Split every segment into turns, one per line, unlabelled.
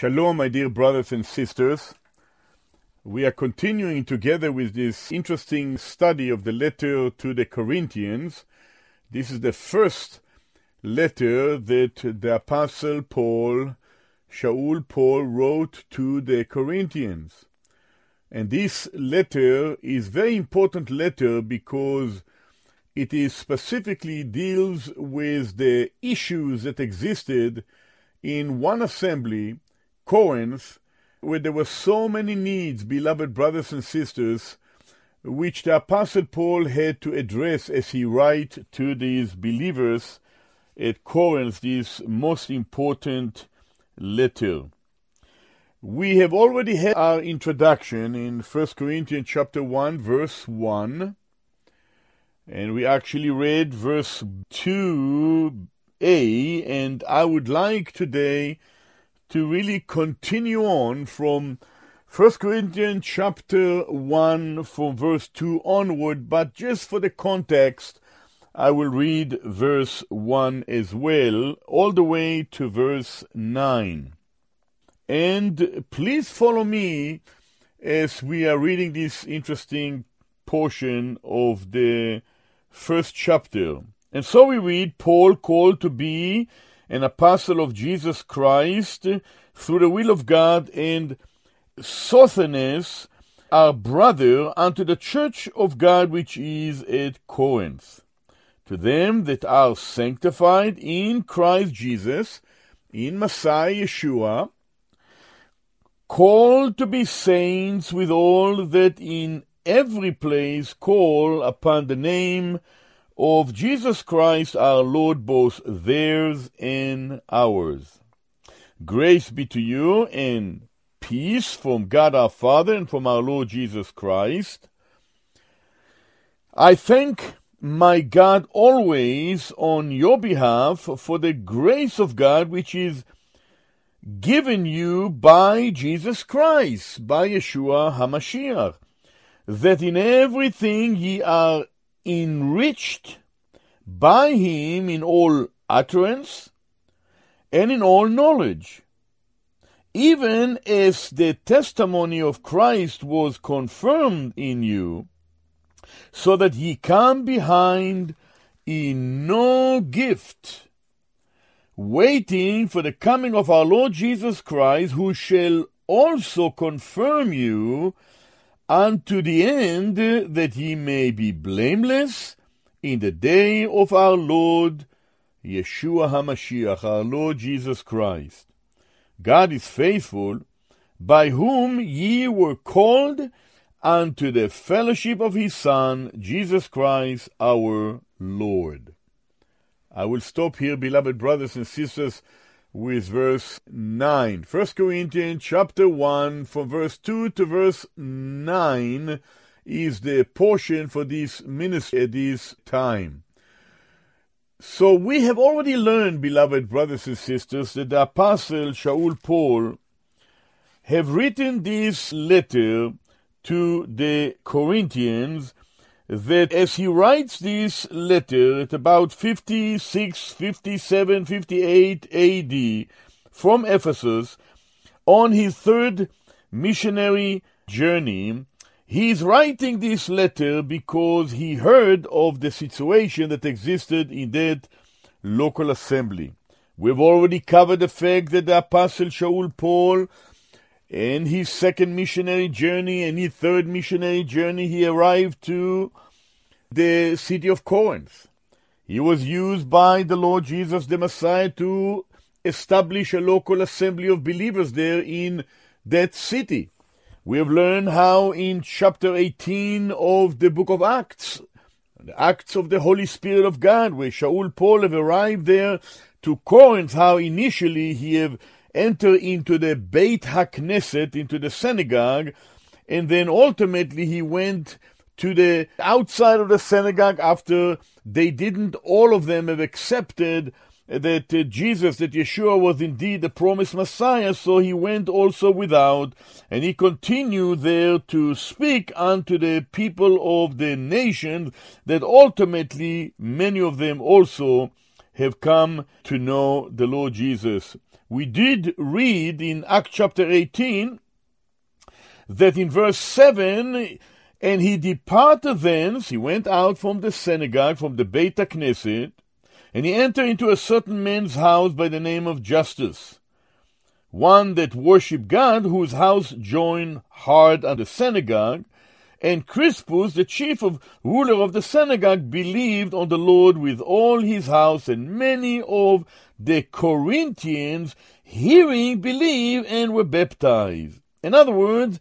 Shalom, my dear brothers and sisters. We are continuing together with this interesting study of the letter to the Corinthians. This is the first letter that the Apostle Paul, Shaul Paul, wrote to the Corinthians. And this letter is very important letter because it is specifically deals with the issues that existed in one assembly Corinth, where there were so many needs, beloved brothers and sisters, which the Apostle Paul had to address as he writes to these believers at Corinth, this most important letter. We have already had our introduction in 1 Corinthians chapter 1 verse 1 and we actually read verse 2a and I would like today to really continue on from 1 Corinthians chapter 1 from verse 2 onward, but just for the context, I will read verse 1 as well, all the way to verse 9. And please follow me as we are reading this interesting portion of the first chapter. And so we read Paul called to be an apostle of Jesus Christ through the will of God, and Sosthenes, our brother, unto the church of God which is at Corinth. To them that are sanctified in Christ Jesus, in Messiah Yeshua, called to be saints with all that in every place call upon the name of Jesus Christ our Lord, both theirs and ours. Grace be to you and peace from God our Father and from our Lord Jesus Christ. I thank my God always on your behalf for the grace of God which is given you by Jesus Christ, by Yeshua HaMashiach, that in everything ye are enriched by him in all utterance and in all knowledge, even as the testimony of Christ was confirmed in you, so that ye come behind in no gift, waiting for the coming of our Lord Jesus Christ, who shall also confirm you unto the end that ye may be blameless in the day of our Lord Yeshua HaMashiach, our Lord Jesus Christ. God is faithful, by whom ye were called unto the fellowship of his Son, Jesus Christ our Lord. I will stop here, beloved brothers and sisters, with verse 9. 1 Corinthians chapter 1, from verse 2 to verse 9, is the portion for this ministry at this time. So we have already learned, beloved brothers and sisters, that the apostle Shaul Paul have written this letter to the Corinthians that as he writes this letter at about 56, 57, 58 AD from Ephesus on his third missionary journey, he is writing this letter because he heard of the situation that existed in that local assembly. We've already covered the fact that the Apostle Shaul Paul in his second missionary journey and his third missionary journey, he arrived to the city of Corinth. He was used by the Lord Jesus the Messiah to establish a local assembly of believers there in that city. We have learned how in chapter 18 of the book of Acts, the Acts of the Holy Spirit of God, where Shaul Paul have arrived there to Corinth, how initially he have entered into the Beit HaKnesset, into the synagogue, and then ultimately he went to the outside of the synagogue after they didn't all of them have accepted that uh, Jesus, that Yeshua was indeed the promised Messiah, so he went also without, and he continued there to speak unto the people of the nations, that ultimately many of them also have come to know the Lord Jesus. We did read in Acts chapter 18 that in verse 7, and he departed thence, he went out from the synagogue, from the Beit Knesset, and he entered into a certain man's house by the name of Justus, one that worshipped God, whose house joined hard on the synagogue, and Crispus, the chief of ruler of the synagogue, believed on the Lord with all his house, and many of the Corinthians, hearing, believed and were baptized. In other words,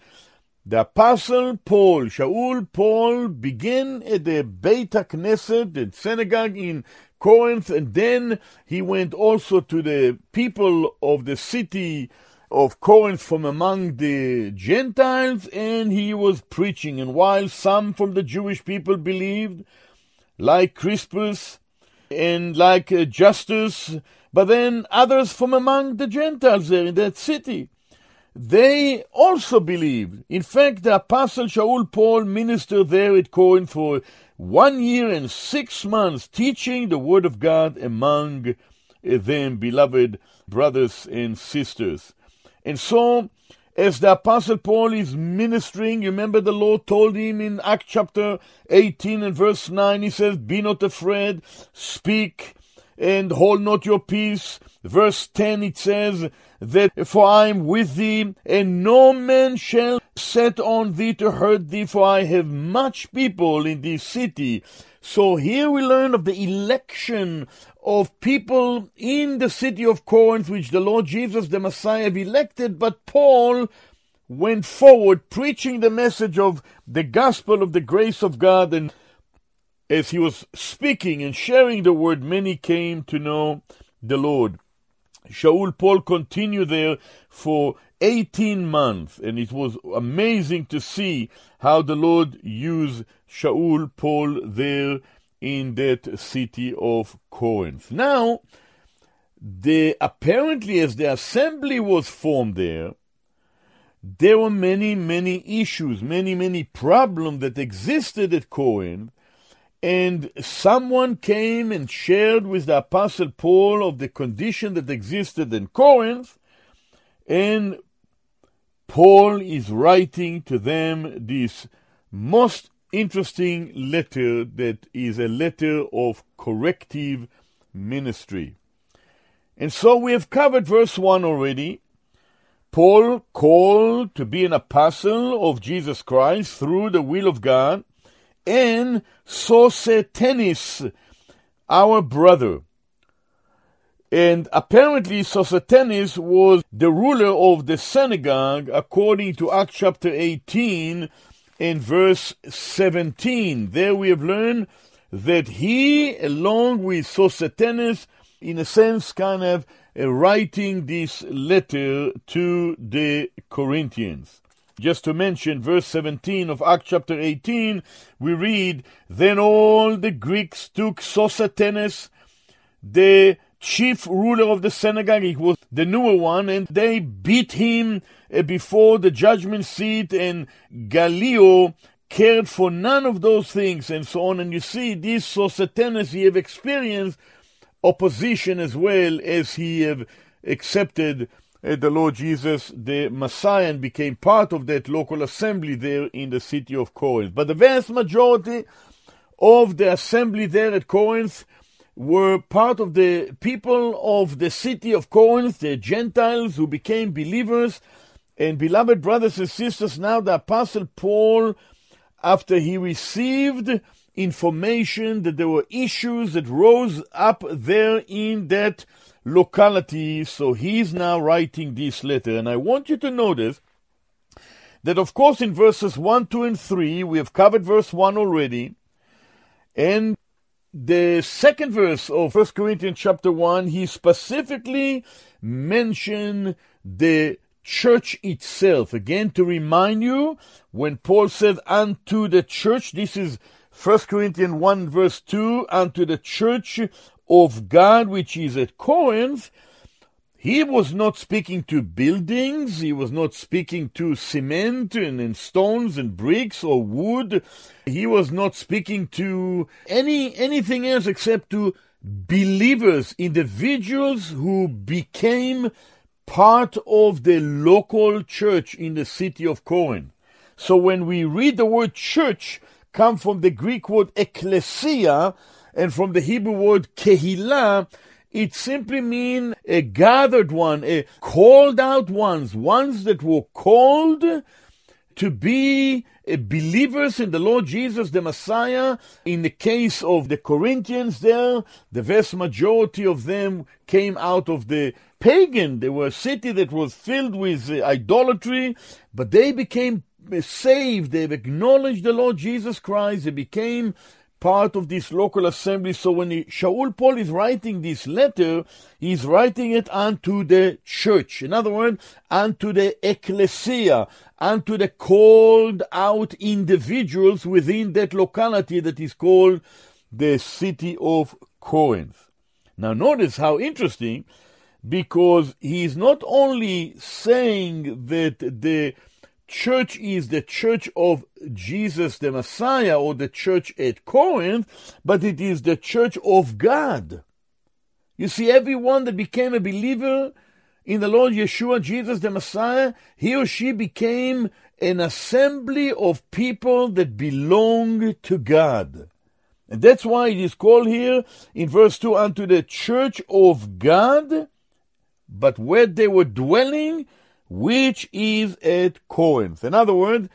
the apostle Paul, Shaul Paul, began at the Beit Knesset, the synagogue in Corinth, and then he went also to the people of the city of Corinth from among the Gentiles, and he was preaching. And while some from the Jewish people believed, like Crispus and like uh, Justus, but then others from among the Gentiles there in that city, they also believed. In fact, the apostle Shaul Paul ministered there at Corinth for one year and six months teaching the Word of God among them, beloved brothers and sisters. And so, as the Apostle Paul is ministering, remember the Lord told him in Acts chapter 18 and verse 9, he says, Be not afraid, speak and hold not your peace. Verse 10 it says that for I am with thee, and no man shall set on thee to hurt thee, for I have much people in this city. So here we learn of the election of people in the city of Corinth, which the Lord Jesus the Messiah elected, but Paul went forward preaching the message of the gospel of the grace of God and as he was speaking and sharing the word, many came to know the Lord. Shaul Paul continued there for 18 months, and it was amazing to see how the Lord used Shaul Paul there in that city of Corinth. Now, the apparently as the assembly was formed there, there were many, many issues, many, many problems that existed at Corinth and someone came and shared with the Apostle Paul of the condition that existed in Corinth, and Paul is writing to them this most interesting letter that is a letter of corrective ministry. And so we have covered verse 1 already. Paul, called to be an apostle of Jesus Christ through the will of God, and Sosthenes, our brother. And apparently, Sosthenes was the ruler of the synagogue, according to Acts chapter 18 and verse 17. There we have learned that he, along with Sosthenes, in a sense, kind of uh, writing this letter to the Corinthians. Just to mention verse 17 of Acts chapter 18, we read, Then all the Greeks took Sosatenes, the chief ruler of the synagogue, he was the newer one, and they beat him uh, before the judgment seat, and Gallio cared for none of those things, and so on. And you see, this Sosatenes, he have experienced opposition as well as he have accepted Eh, the Lord Jesus, the Messiah, and became part of that local assembly there in the city of Corinth. But the vast majority of the assembly there at Corinth were part of the people of the city of Corinth, the Gentiles who became believers. And beloved brothers and sisters, now the Apostle Paul, after he received information that there were issues that rose up there in that locality. So he's now writing this letter. And I want you to notice that, of course, in verses 1, 2, and 3, we have covered verse 1 already. And the second verse of 1 Corinthians chapter 1, he specifically mentioned the church itself. Again, to remind you, when Paul said unto the church, this is 1 Corinthians 1 verse 2, unto the church of God which is at Corinth, he was not speaking to buildings, he was not speaking to cement and, and, stones and bricks or wood. He was not speaking to any anything else except to believers, individuals who became part of the local church in the city of Corinth. So when we read the word church come from the Greek word ecclesia and from the Hebrew word kehilah, it simply means a gathered one, a called out ones, ones that were called to be believers in the Lord Jesus, the Messiah. In the case of the Corinthians there, the vast majority of them came out of the pagan. They were a city that was filled with uh, idolatry, but they became saved. They've acknowledged the Lord Jesus Christ. They became part of this local assembly. So when he, Shaul Paul is writing this letter, he's writing it unto the church. In other words, unto the ecclesia, unto the called out individuals within that locality that is called the city of Corinth. Now notice how interesting, because he's not only saying that the church is the church of Jesus the Messiah or the church at Corinth, but it is the church of God. You see, everyone that became a believer in the Lord Yeshua, Jesus the Messiah, he or she became an assembly of people that belong to God. And that's why it is called here in verse 2 unto the church of God, but where they were dwelling, which is at Corinth. In other words,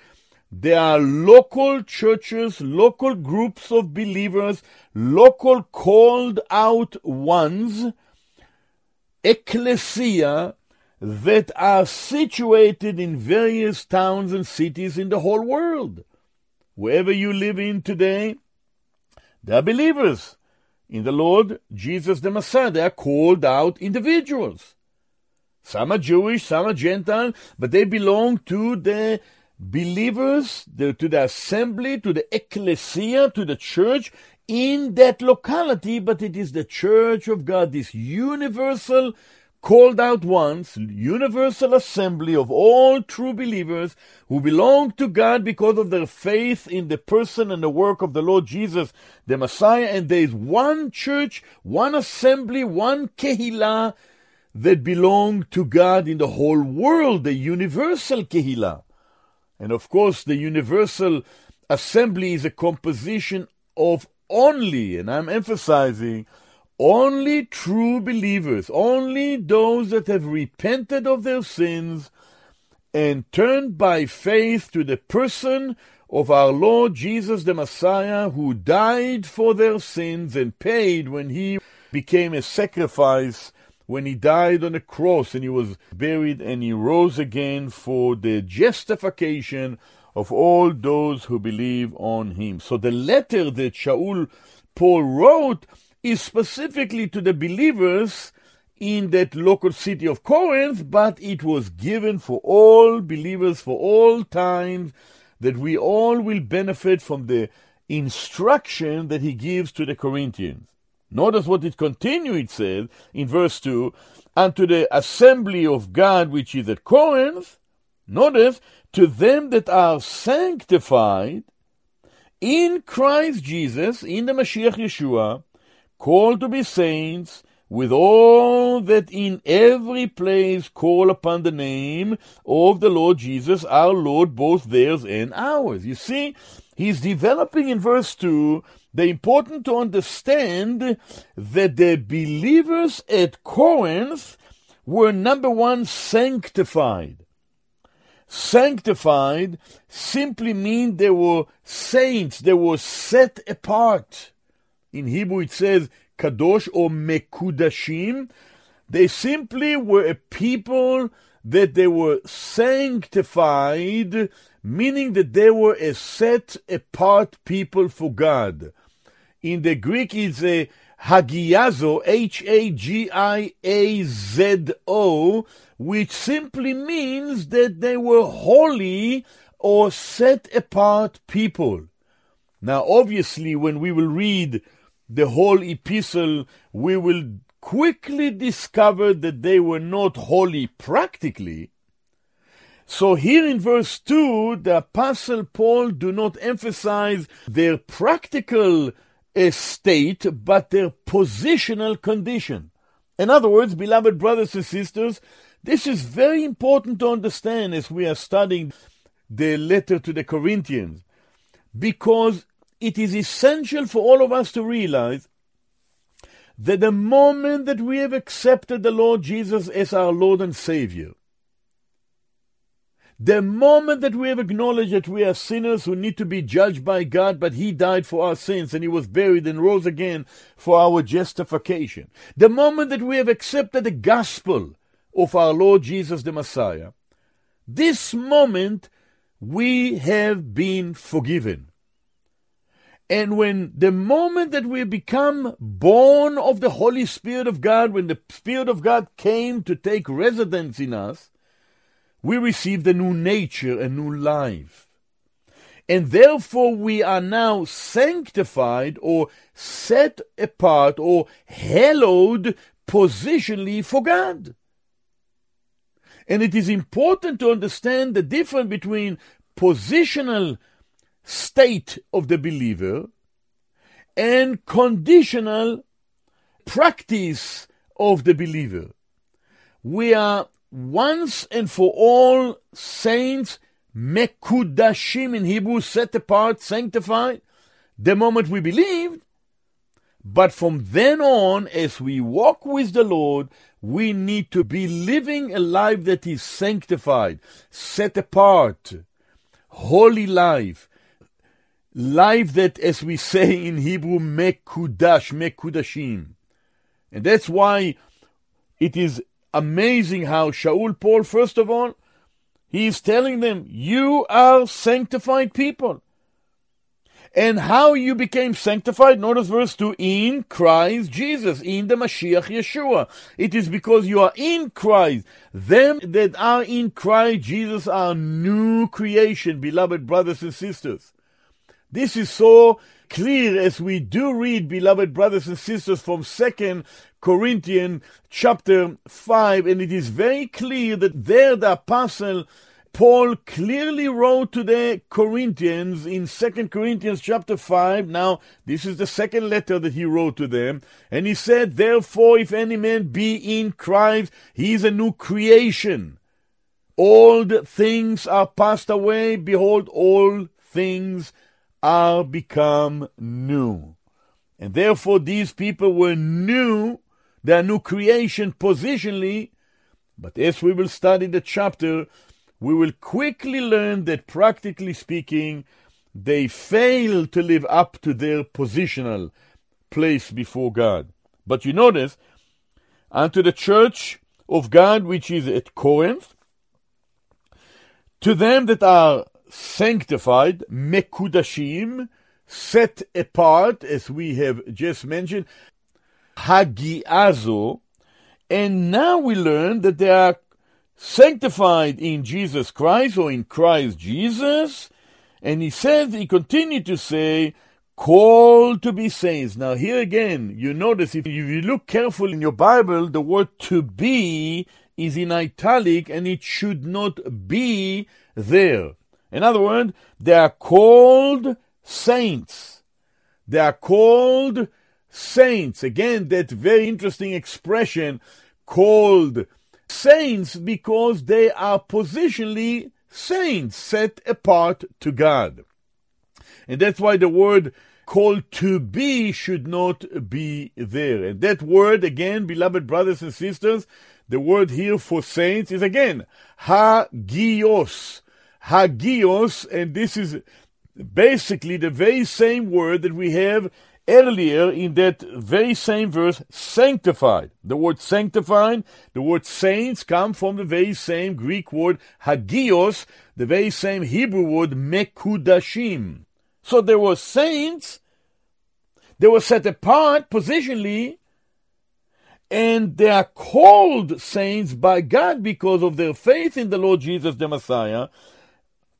there are local churches, local groups of believers, local called out ones, ecclesia, that are situated in various towns and cities in the whole world. Wherever you live in today, they are believers in the Lord Jesus the Messiah. They are called out individuals. Some are Jewish, some are Gentile, but they belong to the believers, the, to the assembly, to the ecclesia, to the church in that locality, but it is the church of God, this universal called out ones, universal assembly of all true believers who belong to God because of their faith in the person and the work of the Lord Jesus, the Messiah. And there is one church, one assembly, one kehillah that belong to God in the whole world, the universal Kehillah. And of course, the universal assembly is a composition of only, and I'm emphasizing, only true believers, only those that have repented of their sins and turned by faith to the person of our Lord Jesus the Messiah, who died for their sins and paid when he became a sacrifice when he died on the cross and he was buried and he rose again for the justification of all those who believe on him. So the letter that Shaul Paul wrote is specifically to the believers in that local city of Corinth, but it was given for all believers for all times that we all will benefit from the instruction that he gives to the Corinthians. Notice what it continues, it says in verse 2 and to the assembly of God which is at Corinth, notice, to them that are sanctified in Christ Jesus, in the Mashiach Yeshua, called to be saints, with all that in every place call upon the name of the Lord Jesus, our Lord, both theirs and ours. You see, he's developing in verse 2 the important to understand that the believers at Corinth were number one sanctified. Sanctified simply means they were saints, they were set apart. In Hebrew it says kadosh or mekudashim. They simply were a people that they were sanctified, meaning that they were a set apart people for God. In the Greek, it's a hagiazo, H-A-G-I-A-Z-O, which simply means that they were holy or set apart people. Now, obviously, when we will read the whole epistle, we will quickly discover that they were not holy practically. So here in verse 2, the apostle Paul do not emphasize their practical state, but their positional condition. In other words, beloved brothers and sisters, this is very important to understand as we are studying the letter to the Corinthians, because it is essential for all of us to realize that the moment that we have accepted the Lord Jesus as our Lord and Savior, the moment that we have acknowledged that we are sinners who need to be judged by God, but He died for our sins and He was buried and rose again for our justification. The moment that we have accepted the gospel of our Lord Jesus the Messiah, this moment we have been forgiven. And when the moment that we become born of the Holy Spirit of God, when the Spirit of God came to take residence in us, we received a new nature, a new life. And therefore we are now sanctified or set apart or hallowed positionally for God. And it is important to understand the difference between positional state of the believer and conditional practice of the believer. We are once and for all saints, mekudashim in Hebrew, set apart, sanctified, the moment we believed. But from then on, as we walk with the Lord, we need to be living a life that is sanctified, set apart, holy life, life that, as we say in Hebrew, mekudash, mekudashim. And that's why it is amazing how Shaul Paul, first of all, he is telling them, You are sanctified people. And how you became sanctified, notice verse 2, in Christ Jesus, in the Mashiach Yeshua. It is because you are in Christ. Them that are in Christ Jesus are new creation, beloved brothers and sisters. This is so clear as we do read, beloved brothers and sisters, from Second Corinthians chapter 5, and it is very clear that there the apostle Paul clearly wrote to the Corinthians in 2 Corinthians chapter 5. Now, this is the second letter that he wrote to them. And he said, Therefore, if any man be in Christ, he is a new creation. Old things are passed away. Behold, all things are become new. And therefore, these people were new their new creation positionally, but as we will study the chapter, we will quickly learn that practically speaking, they fail to live up to their positional place before God. But you notice, unto the church of God which is at Corinth, to them that are sanctified, mekudashim, set apart, as we have just mentioned, hagiazo, and now we learn that they are sanctified in Jesus Christ or in Christ Jesus. And he says, he continued to say, called to be saints. Now, here again, you notice if you look carefully in your Bible, the word to be is in italic and it should not be there. In other words, they are called saints. They are called saints. Again, that very interesting expression called saints because they are positionally saints, set apart to God. And that's why the word called to be should not be there. And that word, again, beloved brothers and sisters, the word here for saints is again hagios. Hagios, and this is basically the very same word that we have earlier in that very same verse, sanctified. The word sanctified, the word saints come from the very same Greek word hagios, the very same Hebrew word mekudashim. So there were saints They were set apart positionally, and they are called saints by God because of their faith in the Lord Jesus the Messiah.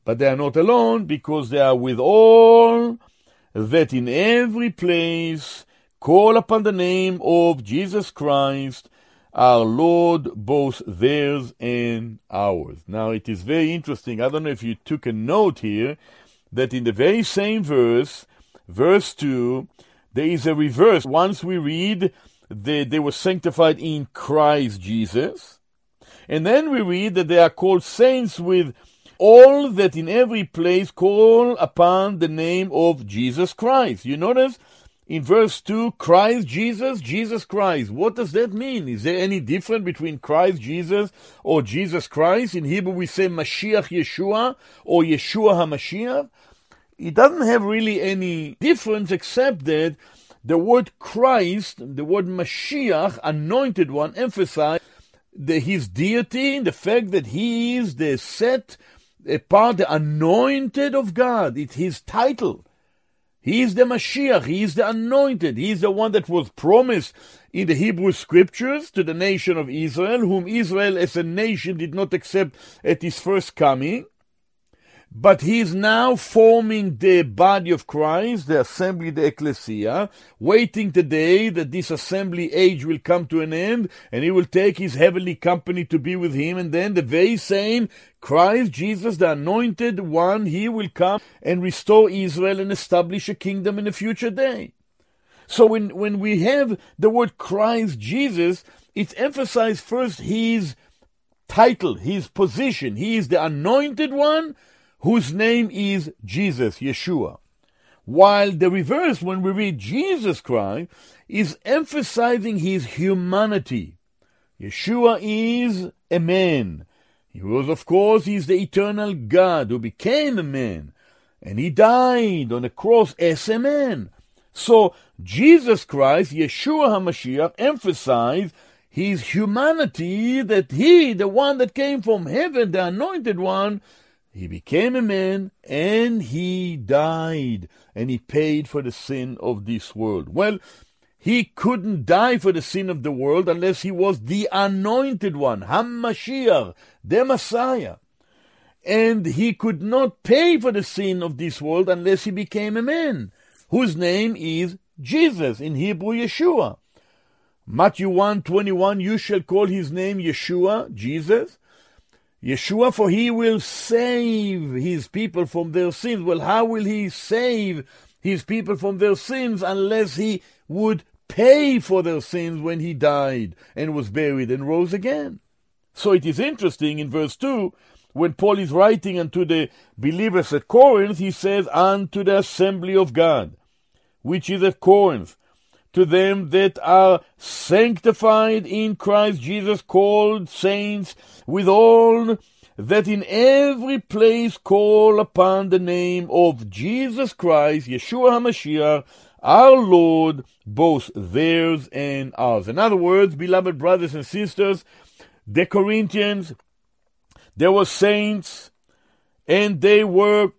But they are not alone because they are with all that in every place call upon the name of Jesus Christ, our Lord, both theirs and ours. Now it is very interesting. I don't know if you took a note here that in the very same verse, verse 2, there is a reverse. Once we read that they were sanctified in Christ Jesus, and then we read that they are called saints with all that in every place call upon the name of Jesus Christ. You notice in verse 2, Christ Jesus, Jesus Christ. What does that mean? Is there any difference between Christ Jesus or Jesus Christ? In Hebrew we say Mashiach Yeshua or Yeshua HaMashiach. It doesn't have really any difference except that the word Christ, the word Mashiach, anointed one, emphasize the, his deity, the fact that he is the set apart, the anointed of God. It's his title. He is the Mashiach. He is the anointed. He is the one that was promised in the Hebrew scriptures to the nation of Israel, whom Israel as a nation did not accept at his first coming. But he is now forming the body of Christ, the assembly, the ecclesia, waiting the day that this assembly age will come to an end, and he will take his heavenly company to be with him, and then the very same Christ Jesus, the anointed one, he will come and restore Israel and establish a kingdom in a future day. So when, when we have the word Christ Jesus, it's emphasized first his title, his position. He is the anointed one, whose name is Jesus, Yeshua. While the reverse, when we read Jesus Christ, is emphasizing his humanity. Yeshua is a man. He was, of course, he's the eternal God who became a man. And he died on a cross as a man. So, Jesus Christ, Yeshua HaMashiach, emphasized his humanity that he, the one that came from heaven, the anointed one, he became a man and he died and he paid for the sin of this world. Well, he couldn't die for the sin of the world unless he was the anointed one, Hamashiach, the Messiah. And he could not pay for the sin of this world unless he became a man, whose name is Jesus, in Hebrew Yeshua. Matthew 1 21, you shall call his name Yeshua, Jesus, Yeshua, for he will save his people from their sins. Well, how will he save his people from their sins unless he would pay for their sins when he died and was buried and rose again? So it is interesting in verse 2, when Paul is writing unto the believers at Corinth, he says, Unto the assembly of God, which is at Corinth, to them that are sanctified in Christ Jesus, called saints, with all that in every place call upon the name of Jesus Christ, Yeshua HaMashiach, our Lord, both theirs and ours. In other words, beloved brothers and sisters, the Corinthians, they were saints, and they were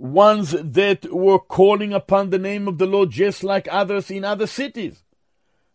ones that were calling upon the name of the Lord just like others in other cities.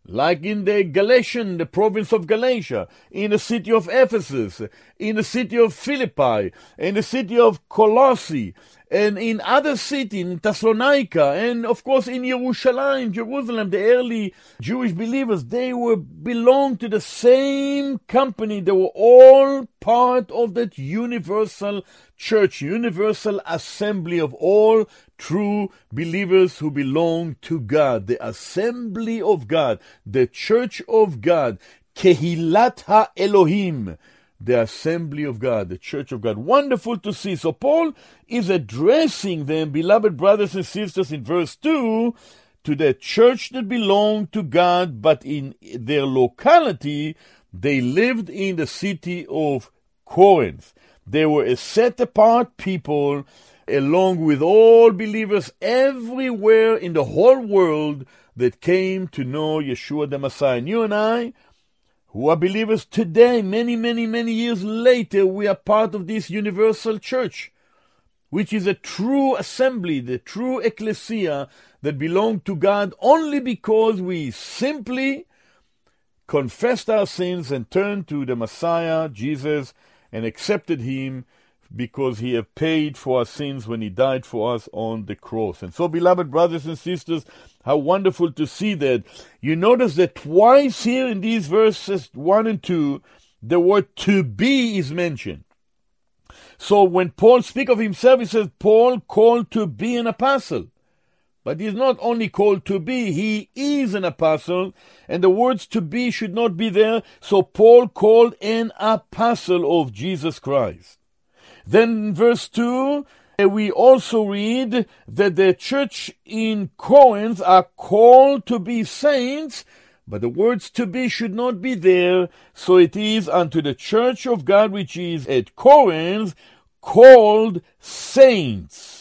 Like in the Galatian, the province of Galatia, in the city of Ephesus, in the city of Philippi, in the city of Colossae, and in other cities, in Thessalonica, and of course in Jerusalem, Jerusalem, the early Jewish believers, they were belonged to the same company. They were all part of that universal church, universal assembly of all true believers who belong to God, the assembly of God, the church of God, Kehilat HaElohim, the assembly of God, the church of God. Wonderful to see. So Paul is addressing them, beloved brothers and sisters, in verse 2, to the church that belonged to God, but in their locality, they lived in the city of Corinth. They were a set apart people, along with all believers everywhere in the whole world that came to know Yeshua the Messiah. And you and I, who are believers today, many, many, many years later, we are part of this universal church. which is a true assembly, the true ecclesia that belong to God only because we simply confessed our sins and turned to the Messiah, Jesus, and accepted him because he had paid for our sins when he died for us on the cross. And so, beloved brothers and sisters, how wonderful to see that. You notice that twice here in these verses 1 and 2, the word to be is mentioned. So when Paul speaks of himself, he says, Paul called to be an apostle. But he is not only called to be, he is an apostle, and the words to be should not be there. So Paul called an apostle of Jesus Christ. Then verse 2, uh, we also read that the church in Corinth are called to be saints, but the words to be should not be there. So it is unto the church of God which is at Corinth called saints,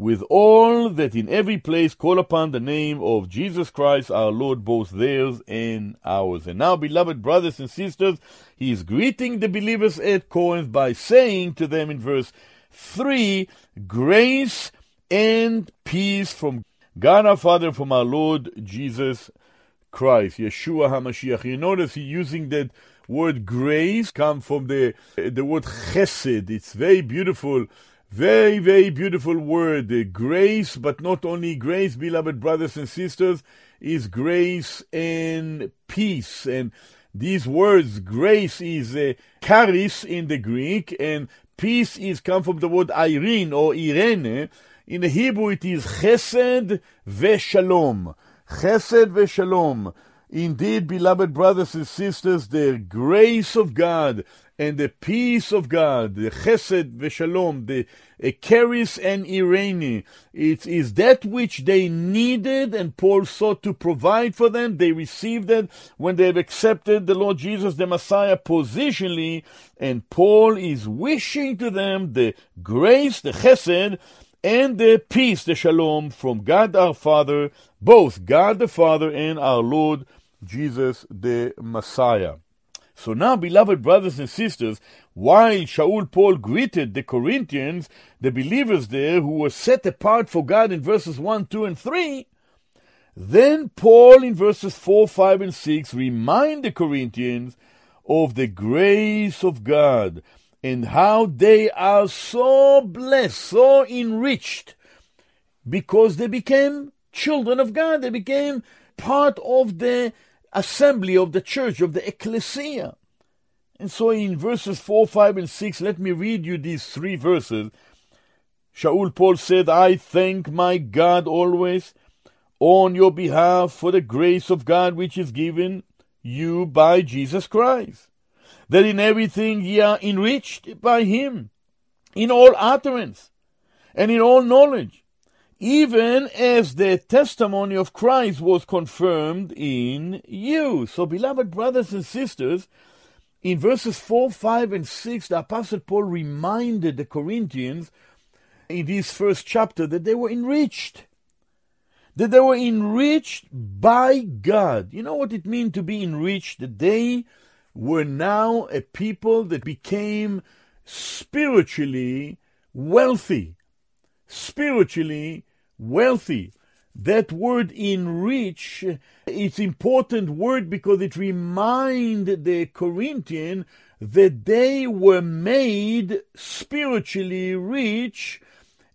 with all that in every place call upon the name of Jesus Christ our Lord, both theirs and ours. And now, beloved brothers and sisters, he is greeting the believers at Corinth by saying to them in verse 3 Grace and peace from God our Father, from our Lord Jesus Christ, Yeshua HaMashiach. You notice he using that word grace, come from the, the word chesed. It's very beautiful. Very, very beautiful word. Grace, but not only grace, beloved brothers and sisters, is grace and peace. And these words, grace is a charis in the Greek, and peace is come from the word Irene or Irene. In the Hebrew, it is chesed veshalom. Chesed veshalom. Indeed, beloved brothers and sisters, the grace of God and the peace of God, the chesed veshalom, the charis and Irani, it is that which they needed and Paul sought to provide for them. They received it when they have accepted the Lord Jesus, the Messiah, positionally, and Paul is wishing to them the grace, the chesed, and the peace, the shalom, from God our Father, both God the Father and our Lord Jesus the Messiah. So now, beloved brothers and sisters, while Shaul Paul greeted the Corinthians, the believers there who were set apart for God in verses 1, 2, and 3, then Paul in verses 4, 5, and 6 remind the Corinthians of the grace of God and how they are so blessed, so enriched, because they became children of God. They became part of the assembly of the church, of the ecclesia. And so in verses 4, 5, and 6, let me read you these three verses. Shaul Paul said, I thank my God always on your behalf for the grace of God which is given you by Jesus Christ, that in everything ye are enriched by him, in all utterance, and in all knowledge, even as the testimony of Christ was confirmed in you. So, beloved brothers and sisters, in verses 4, 5, and 6, the Apostle Paul reminded the Corinthians in this first chapter that they were enriched. That they were enriched by God. You know what it means to be enriched? That they were now a people that became spiritually wealthy. Spiritually wealthy. That word in enrich, it's important word because it remind the Corinthian that they were made spiritually rich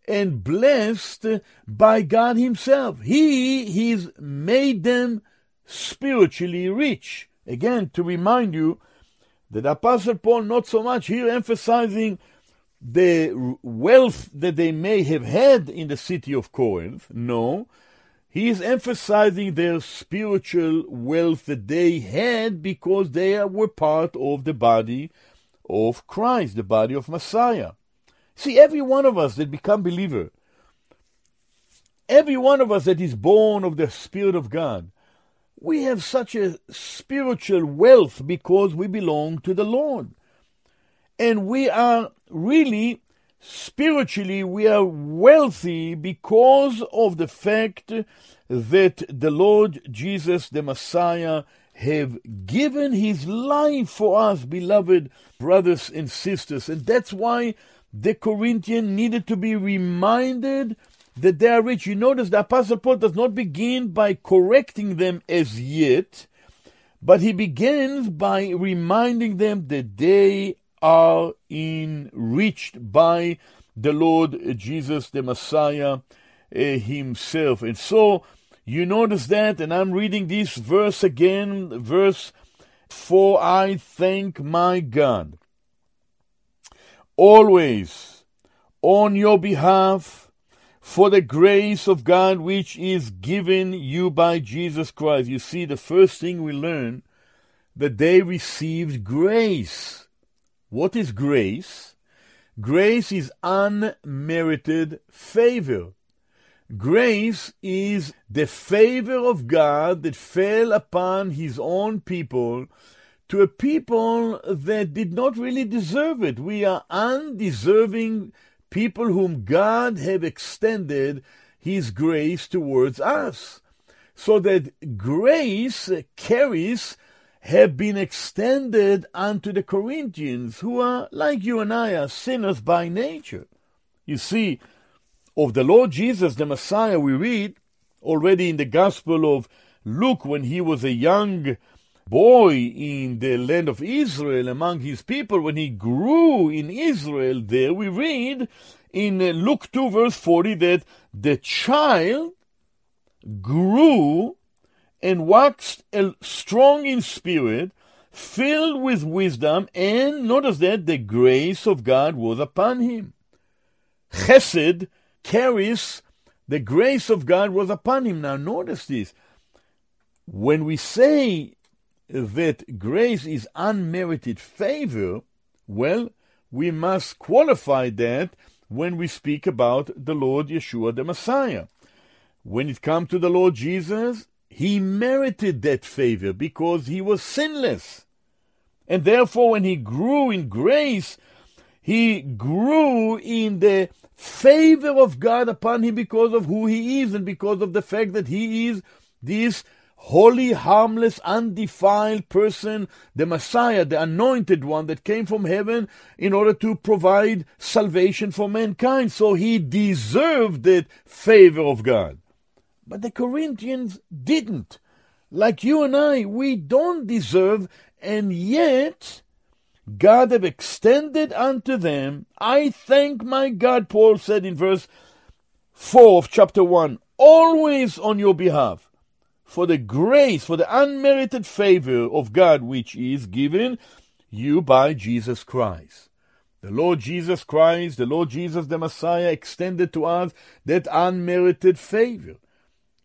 and blessed by God Himself. He He's made them spiritually rich. Again, to remind you that Apostle Paul not so much here emphasizing the wealth that they may have had in the city of Corinth. No. He is emphasizing their spiritual wealth that they had because they were part of the body of Christ, the body of Messiah. See, every one of us that become believer, every one of us that is born of the Spirit of God, we have such a spiritual wealth because we belong to the Lord. And we are really spiritually we are wealthy because of the fact that the Lord Jesus the Messiah have given his life for us beloved brothers and sisters and that's why the Corinthian needed to be reminded that they are rich. You notice the Apostle Paul does not begin by correcting them as yet, but he begins by reminding them that they are enriched by the Lord Jesus, the Messiah uh, himself. And so you notice that, and I'm reading this verse again, verse 4 I thank my God always on your behalf for the grace of God which is given you by Jesus Christ. You see, the first thing we learn that they received grace. What is grace? Grace is unmerited favor. Grace is the favor of God that fell upon his own people to a people that did not really deserve it. We are undeserving people whom God have extended his grace towards us. So that grace carries have been extended unto the Corinthians, who are like you and I, are sinners by nature. You see, of the Lord Jesus, the Messiah, we read already in the Gospel of Luke when he was a young boy in the land of Israel among his people, when he grew in Israel, there we read in Luke 2, verse 40, that the child grew and waxed strong in spirit, filled with wisdom, and notice that the grace of God was upon him. Chesed carries the grace of God was upon him. Now, notice this. When we say that grace is unmerited favor, well, we must qualify that when we speak about the Lord Yeshua the Messiah. When it comes to the Lord Jesus, he merited that favor because he was sinless. And therefore, when he grew in grace, he grew in the favor of God upon him because of who he is and because of the fact that he is this holy, harmless, undefiled person, the Messiah, the anointed one that came from heaven in order to provide salvation for mankind. So he deserved that favor of God. But the Corinthians didn't. Like you and I, we don't deserve, and yet God have extended unto them. I thank my God, Paul said in verse 4 of chapter 1, always on your behalf for the grace, for the unmerited favor of God which is given you by Jesus Christ. The Lord Jesus Christ, the Lord Jesus the Messiah, extended to us that unmerited favor.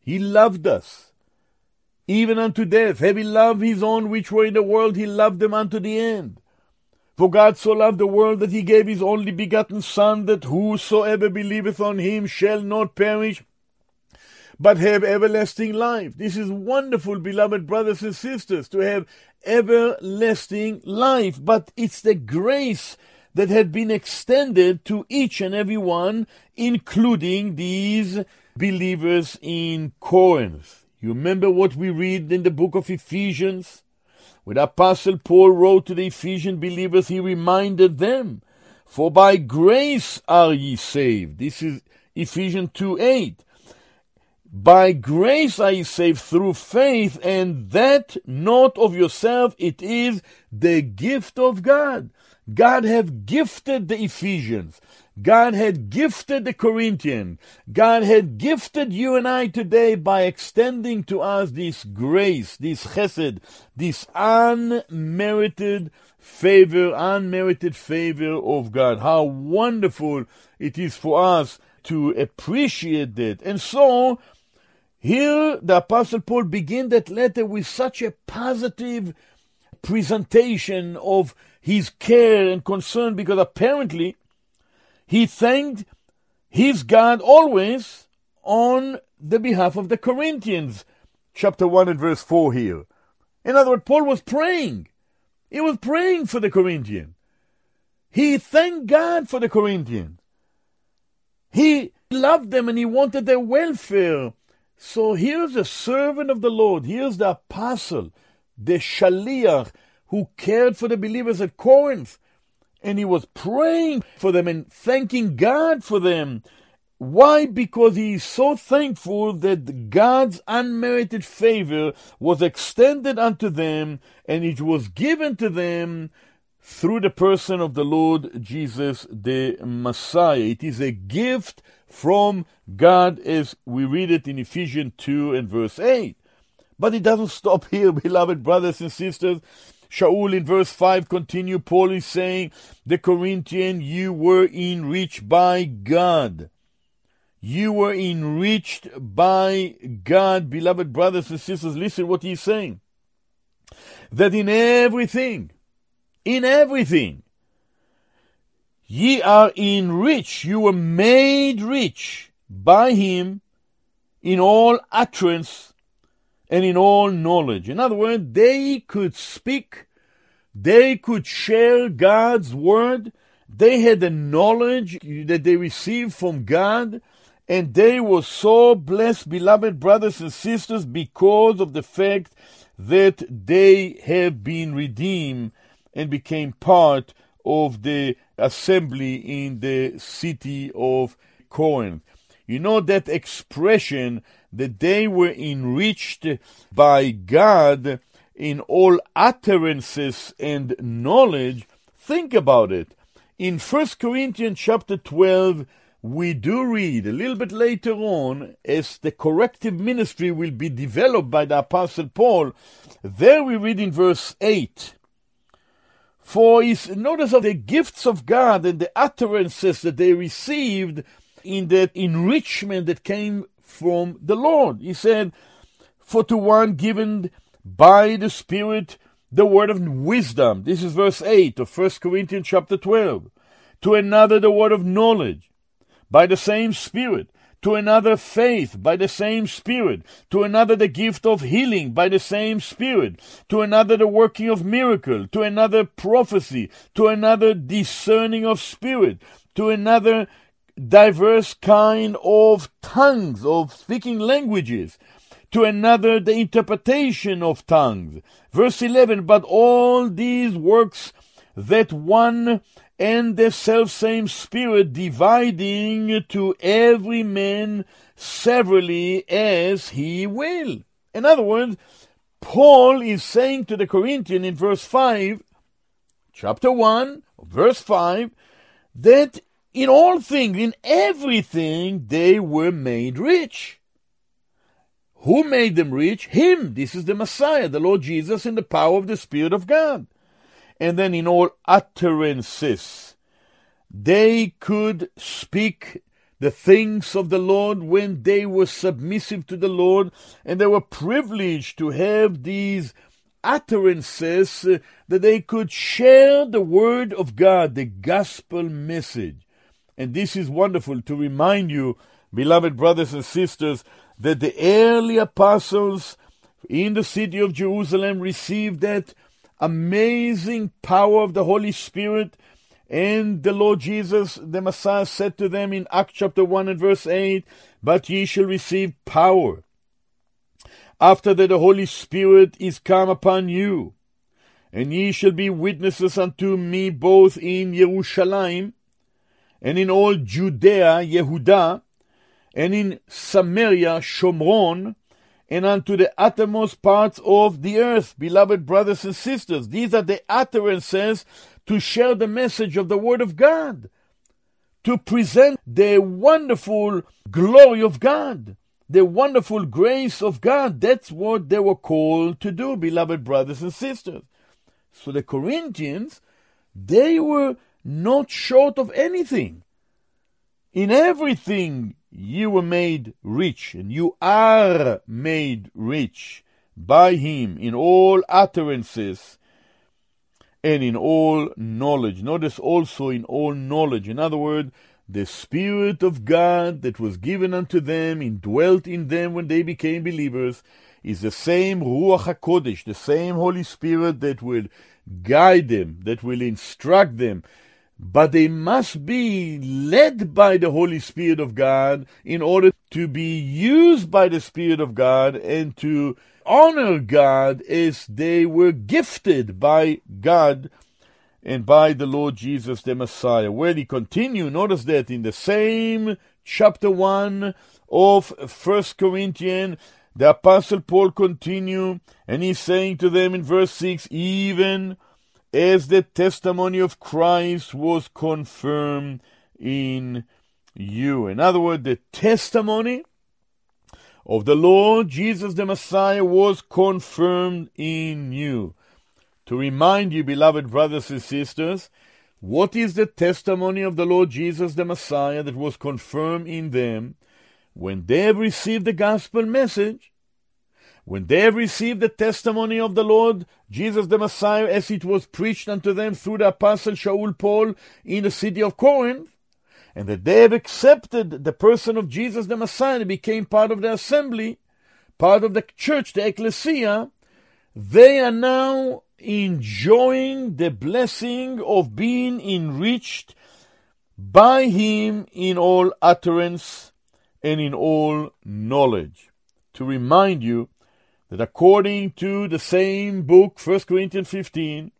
He loved us, even unto death. Having loved his own which were in the world, he loved them unto the end. For God so loved the world that he gave his only begotten Son, that whosoever believeth on him shall not perish, but have everlasting life. This is wonderful, beloved brothers and sisters, to have everlasting life. But it's the grace that had been extended to each and every one, including these believers in Corinth. You remember what we read in the book of Ephesians? When Apostle Paul wrote to the Ephesian believers, he reminded them, For by grace are ye saved. This is Ephesians 2 8. By grace are ye saved through faith, and that not of yourself, it is the gift of God. God have gifted the Ephesians. God had gifted the Corinthian. God had gifted you and I today by extending to us this grace, this chesed, this unmerited favor, unmerited favor of God. How wonderful it is for us to appreciate that. And so, here, the Apostle Paul begins that letter with such a positive presentation of his care and concern because apparently he thanked his God always on the behalf of the Corinthians. Chapter 1 and verse 4 here. In other words, Paul was praying. He was praying for the Corinthians. He thanked God for the Corinthians. He loved them and he wanted their welfare. So here's the servant of the Lord, here's the apostle, the shaliach, who cared for the believers at Corinth. And he was praying for them and thanking God for them. Why? Because he is so thankful that God's unmerited favor was extended unto them and it was given to them through the person of the Lord Jesus the Messiah. It is a gift from God as we read it in Ephesians 2 and verse 8. But it doesn't stop here, beloved brothers and sisters. Shaul in verse 5 continue, Paul is saying, the Corinthian, you were enriched by God. You were enriched by God, beloved brothers and sisters. Listen what he's saying. That in everything, in everything, ye are enriched, you were made rich by him in all utterance and in all knowledge. In other words, they could speak, they could share God's word, they had the knowledge that they received from God, and they were so blessed, beloved brothers and sisters, because of the fact that they have been redeemed and became part of the assembly in the city of Corinth. You know that expression that they were enriched by God in all utterances and knowledge. Think about it. In 1 Corinthians chapter 12, we do read a little bit later on, as the corrective ministry will be developed by the Apostle Paul, there we read in verse 8 For is notice of the gifts of God and the utterances that they received in that enrichment that came from the Lord. He said, For to one given by the Spirit the word of wisdom. This is verse 8 of 1 Corinthians chapter 12. To another the word of knowledge by the same Spirit. To another faith by the same Spirit. To another the gift of healing by the same Spirit. To another the working of miracle. To another prophecy. To another discerning of spirit. To another diverse kind of tongues, of speaking languages, to another the interpretation of tongues. Verse 11, but all these works that one and the self same Spirit dividing to every man severally as he will. In other words, Paul is saying to the Corinthian in verse 5, chapter 1, verse 5, that in all things, in everything, they were made rich. Who made them rich? Him. This is the Messiah, the Lord Jesus, in the power of the Spirit of God. And then in all utterances, they could speak the things of the Lord when they were submissive to the Lord, and they were privileged to have these utterances uh, that they could share the word of God, the gospel message. And this is wonderful to remind you, beloved brothers and sisters, that the early apostles in the city of Jerusalem received that amazing power of the Holy Spirit. And the Lord Jesus, the Messiah, said to them in Acts chapter 1 and verse 8, But ye shall receive power after that the Holy Spirit is come upon you, and ye shall be witnesses unto me both in Jerusalem and in all Judea, Yehuda, and in Samaria, Shomron, and unto the uttermost parts of the earth. Beloved brothers and sisters, these are the utterances to share the message of the Word of God, to present the wonderful glory of God, the wonderful grace of God. That's what they were called to do, beloved brothers and sisters. So the Corinthians, they were not short of anything. In everything you were made rich, and you are made rich by him in all utterances and in all knowledge. Notice also in all knowledge. In other words, the Spirit of God that was given unto them, indwelt in them when they became believers, is the same Ruach HaKodesh, the same Holy Spirit that will guide them, that will instruct them, but they must be led by the Holy Spirit of God in order to be used by the Spirit of God and to honor God as they were gifted by God and by the Lord Jesus the Messiah. Where he continue, notice that in the same chapter 1 of First Corinthians, the Apostle Paul continue, and he's saying to them in verse 6, even as the testimony of Christ was confirmed in you. In other words, the testimony of the Lord Jesus the Messiah was confirmed in you. To remind you, beloved brothers and sisters, what is the testimony of the Lord Jesus the Messiah that was confirmed in them when they have received the gospel message? When they have received the testimony of the Lord Jesus the Messiah as it was preached unto them through the apostle Shaul Paul in the city of Corinth, and that they have accepted the person of Jesus the Messiah and became part of the assembly, part of the church, the ecclesia, they are now enjoying the blessing of being enriched by Him in all utterance and in all knowledge. To remind you that according to the same book, 1 Corinthians 15,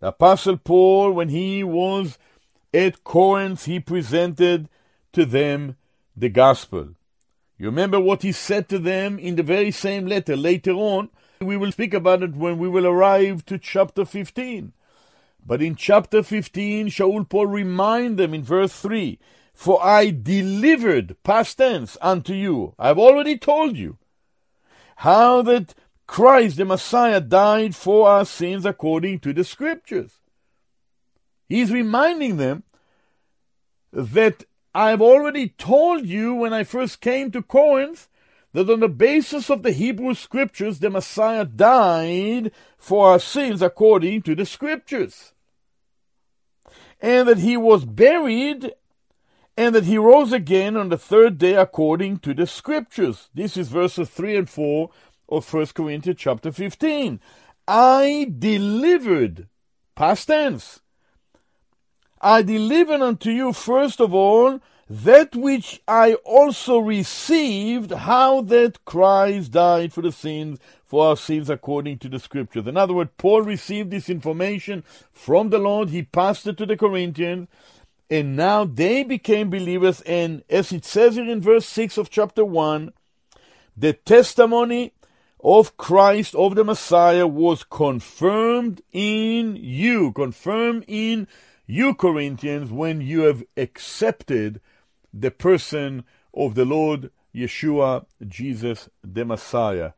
the Apostle Paul, when he was at Corinth, he presented to them the gospel. You remember what he said to them in the very same letter later on. We will speak about it when we will arrive to chapter 15. But in chapter 15, Shaul Paul remind them in verse 3 For I delivered, past tense, unto you. I've already told you how that Christ the Messiah died for our sins according to the scriptures. He's reminding them that I've already told you when I first came to Corinth that on the basis of the Hebrew scriptures, the Messiah died for our sins according to the scriptures. And that he was buried and that he rose again on the third day according to the scriptures. This is verses 3 and 4 of 1 Corinthians chapter 15. I delivered, past tense, I delivered unto you first of all that which I also received, how that Christ died for the sins, for our sins according to the scriptures. In other words, Paul received this information from the Lord, he passed it to the Corinthians, and now they became believers, and as it says here in verse 6 of chapter 1, the testimony of Christ, of the Messiah, was confirmed in you, confirmed in you, Corinthians, when you have accepted the person of the Lord Yeshua, Jesus the Messiah.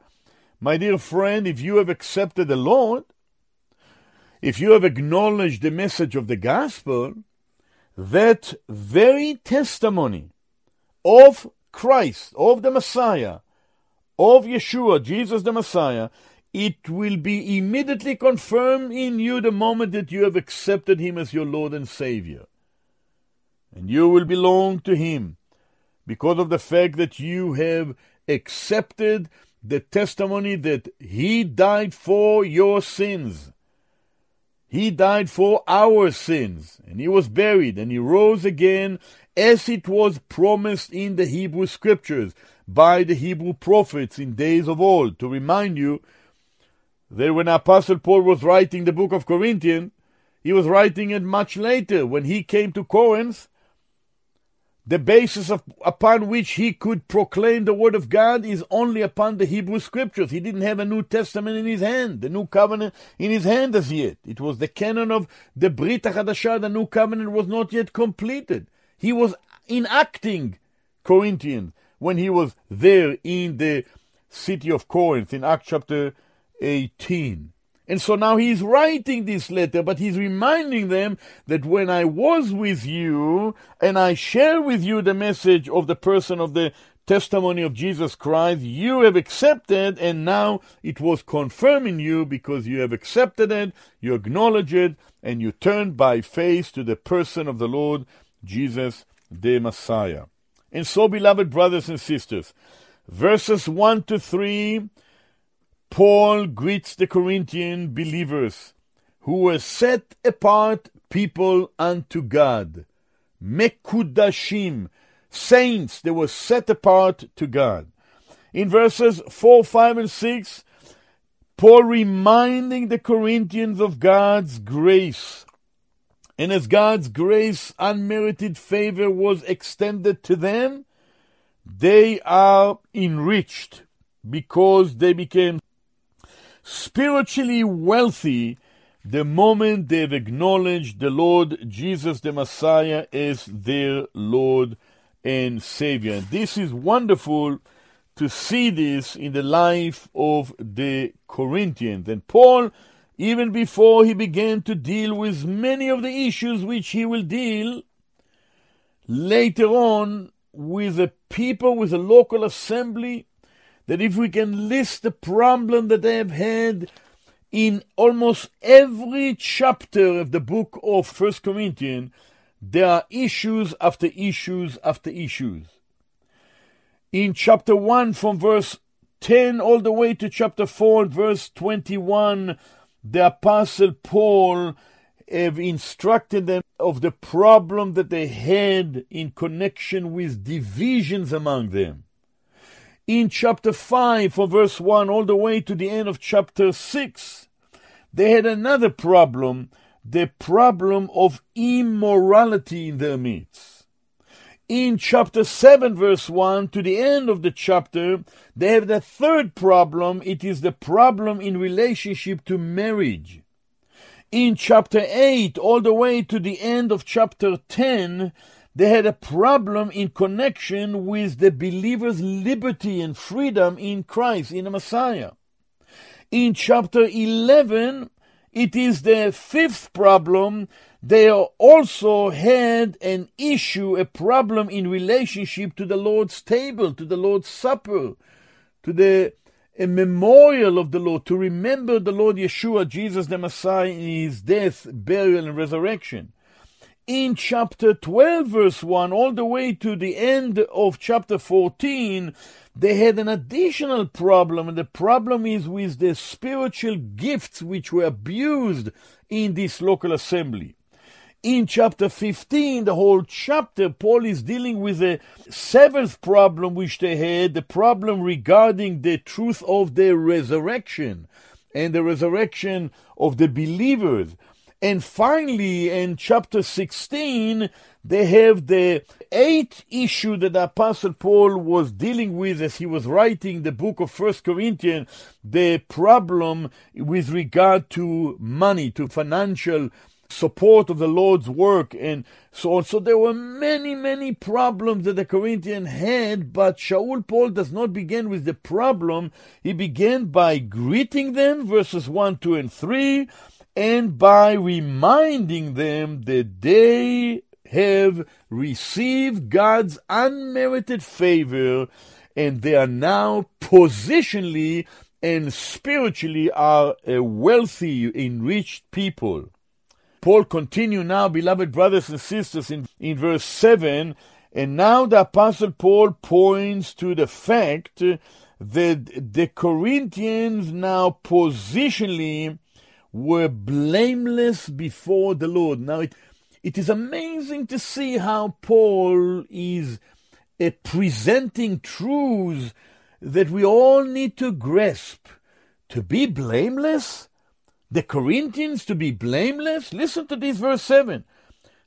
My dear friend, if you have accepted the Lord, if you have acknowledged the message of the gospel, that very testimony of Christ, of the Messiah, of Yeshua, Jesus the Messiah, it will be immediately confirmed in you the moment that you have accepted Him as your Lord and Savior. And you will belong to Him because of the fact that you have accepted the testimony that He died for your sins. He died for our sins, and He was buried, and He rose again as it was promised in the Hebrew Scriptures by the Hebrew prophets in days of old. To remind you, that when Apostle Paul was writing the book of Corinthians, he was writing it much later. When he came to Corinth, the basis of, upon which he could proclaim the word of God is only upon the Hebrew scriptures. He didn't have a New Testament in his hand, the New Covenant in his hand as yet. It was the canon of the Brit HaChadashah, the New Covenant was not yet completed. He was enacting Corinthians when he was there in the city of Corinth in Acts chapter 18. And so now he's writing this letter, but he's reminding them that when I was with you and I share with you the message of the person of the testimony of Jesus Christ, you have accepted, and now it was confirmed in you because you have accepted it, you acknowledge it, and you turn by faith to the person of the Lord Jesus the Messiah. And so, beloved brothers and sisters, verses 1 to 3 Paul greets the Corinthian believers who were set apart people unto God. Mekudashim, saints, they were set apart to God. In verses 4, 5, and 6, Paul reminding the Corinthians of God's grace And as God's grace, unmerited favor was extended to them, they are enriched because they became spiritually wealthy the moment they've acknowledged the Lord Jesus the Messiah as their Lord and Savior. This is wonderful to see this in the life of the Corinthians. And Paul, even before he began to deal with many of the issues which he will deal later on with the people, with the local assembly, that if we can list the problem that they have had in almost every chapter of the book of First Corinthians, there are issues after issues after issues. In chapter 1, from verse 10 all the way to chapter 4, verse 21, the Apostle Paul have instructed them of the problem that they had in connection with divisions among them. In chapter 5, from verse 1 all the way to the end of chapter 6, they had another problem the problem of immorality in their midst. In chapter 7, verse 1, to the end of the chapter, they have the third problem. It is the problem in relationship to marriage. In chapter 8, all the way to the end of chapter 10, they had a problem in connection with the believer's liberty and freedom in Christ, in the Messiah. In chapter 11, it is the fifth problem. They also had an issue, a problem in relationship to the Lord's table, to the Lord's supper, to the a memorial of the Lord, to remember the Lord Yeshua, Jesus the Messiah, in his death, burial, and resurrection. In chapter 12, verse 1, all the way to the end of chapter 14, they had an additional problem, and the problem is with the spiritual gifts which were abused in this local assembly. In chapter 15, the whole chapter, Paul is dealing with the seventh problem which they had, the problem regarding the truth of the resurrection and the resurrection of the believers. And finally, in chapter 16, they have the eighth issue that the Apostle Paul was dealing with as he was writing the book of First Corinthians, the problem with regard to money, to financial support of the Lord's work and so on. So there were many, many problems that the Corinthians had, but Shaul Paul does not begin with the problem. He began by greeting them, verses 1, 2, and 3, and by reminding them that they have received God's unmerited favor and they are now positionally and spiritually are a wealthy, enriched people. Paul continue now, beloved brothers and sisters, in, in verse 7, and now the Apostle Paul points to the fact that the Corinthians now positionally were blameless before the Lord. Now, it, it is amazing to see how Paul is uh, presenting truths that we all need to grasp. To be blameless? The Corinthians to be blameless? Listen to this verse 7.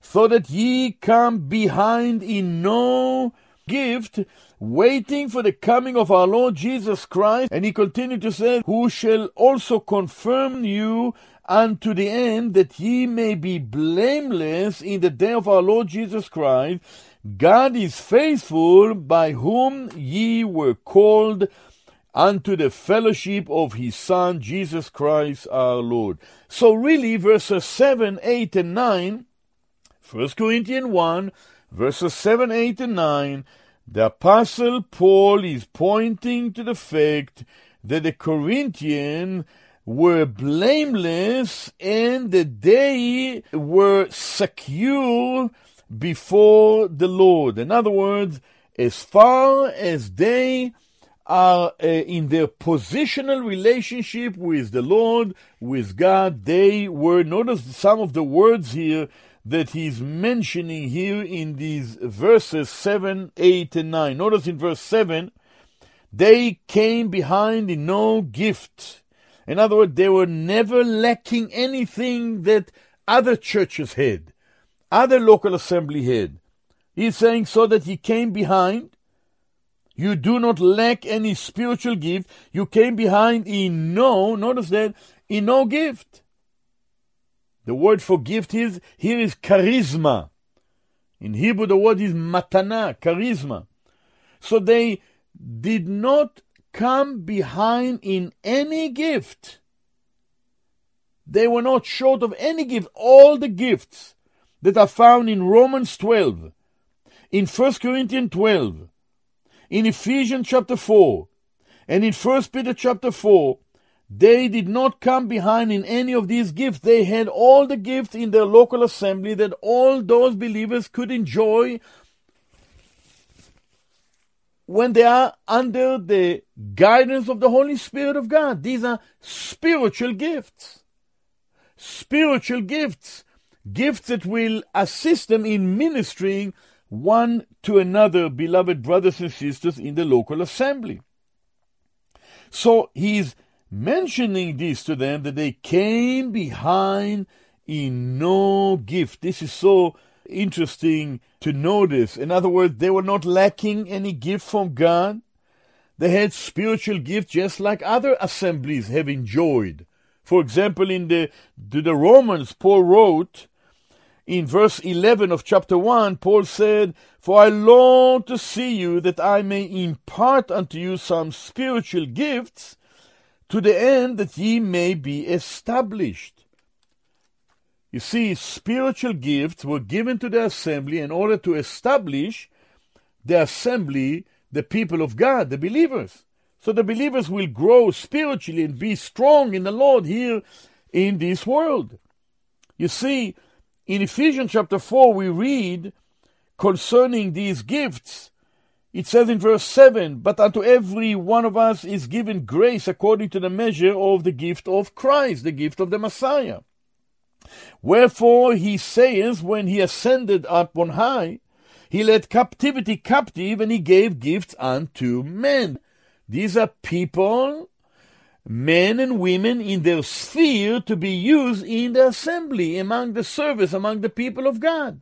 So that ye come behind in no gift, waiting for the coming of our Lord Jesus Christ. And he continued to say, Who shall also confirm you unto the end that ye may be blameless in the day of our Lord Jesus Christ. God is faithful, by whom ye were called unto the fellowship of his Son, Jesus Christ our Lord. So, really, verses 7, 8, and 9, 1 Corinthians 1, verses 7, 8, and 9, the Apostle Paul is pointing to the fact that the Corinthians were blameless and that they were secure before the Lord. In other words, as far as they are uh, in their positional relationship with the Lord, with God, they were, notice some of the words here that he's mentioning here in these verses 7, 8, and 9. Notice in verse 7, they came behind in no gift. In other words, they were never lacking anything that other churches had. other local assembly had. He's saying so that he came behind. You do not lack any spiritual gift. You came behind in no, notice that, in no gift. The word for gift is, here is charisma. In Hebrew, the word is matana, charisma. So they did not come behind in any gift. They were not short of any gift. All the gifts that are found in Romans 12, in 1 Corinthians 12, in Ephesians chapter 4, and in 1 Peter chapter 4, they did not come behind in any of these gifts. They had all the gifts in their local assembly that all those believers could enjoy when they are under the guidance of the Holy Spirit of God. These are spiritual gifts. Spiritual gifts. Gifts that will assist them in ministering one to another, beloved brothers and sisters in the local assembly. So he's mentioning this to them that they came behind in no gift. This is so interesting to notice. In other words, they were not lacking any gift from God. They had spiritual gifts just like other assemblies have enjoyed. For example, in the the Romans, Paul wrote in verse 11 of chapter 1, Paul said, For I long to see you that I may impart unto you some spiritual gifts to the end that ye may be established. You see, spiritual gifts were given to the assembly in order to establish the assembly, the people of God, the believers. So the believers will grow spiritually and be strong in the Lord here in this world. You see, in Ephesians chapter 4, we read concerning these gifts it says in verse 7 But unto every one of us is given grace according to the measure of the gift of Christ, the gift of the Messiah. Wherefore he says, when he ascended up on high, he led captivity captive and he gave gifts unto men. These are people, men and women in their sphere to be used in the assembly, among the service, among the people of God.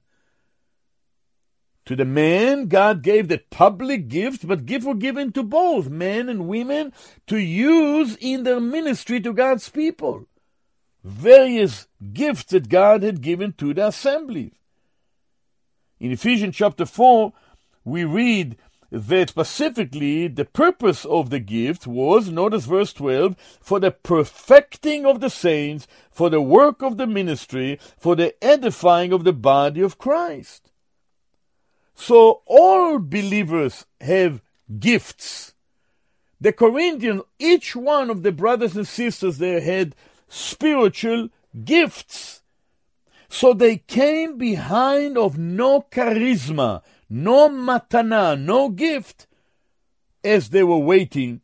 To the man, God gave the public gifts, but gifts were given to both men and women to use in their ministry to God's people. Various gifts that God had given to the assemblies. In Ephesians chapter 4, we read that specifically the purpose of the gift was, notice verse 12, for the perfecting of the saints, for the work of the ministry, for the edifying of the body of Christ. So all believers have gifts. The Corinthians, each one of the brothers and sisters there had spiritual gifts. So they came behind of no charisma, no matana, no gift, as they were waiting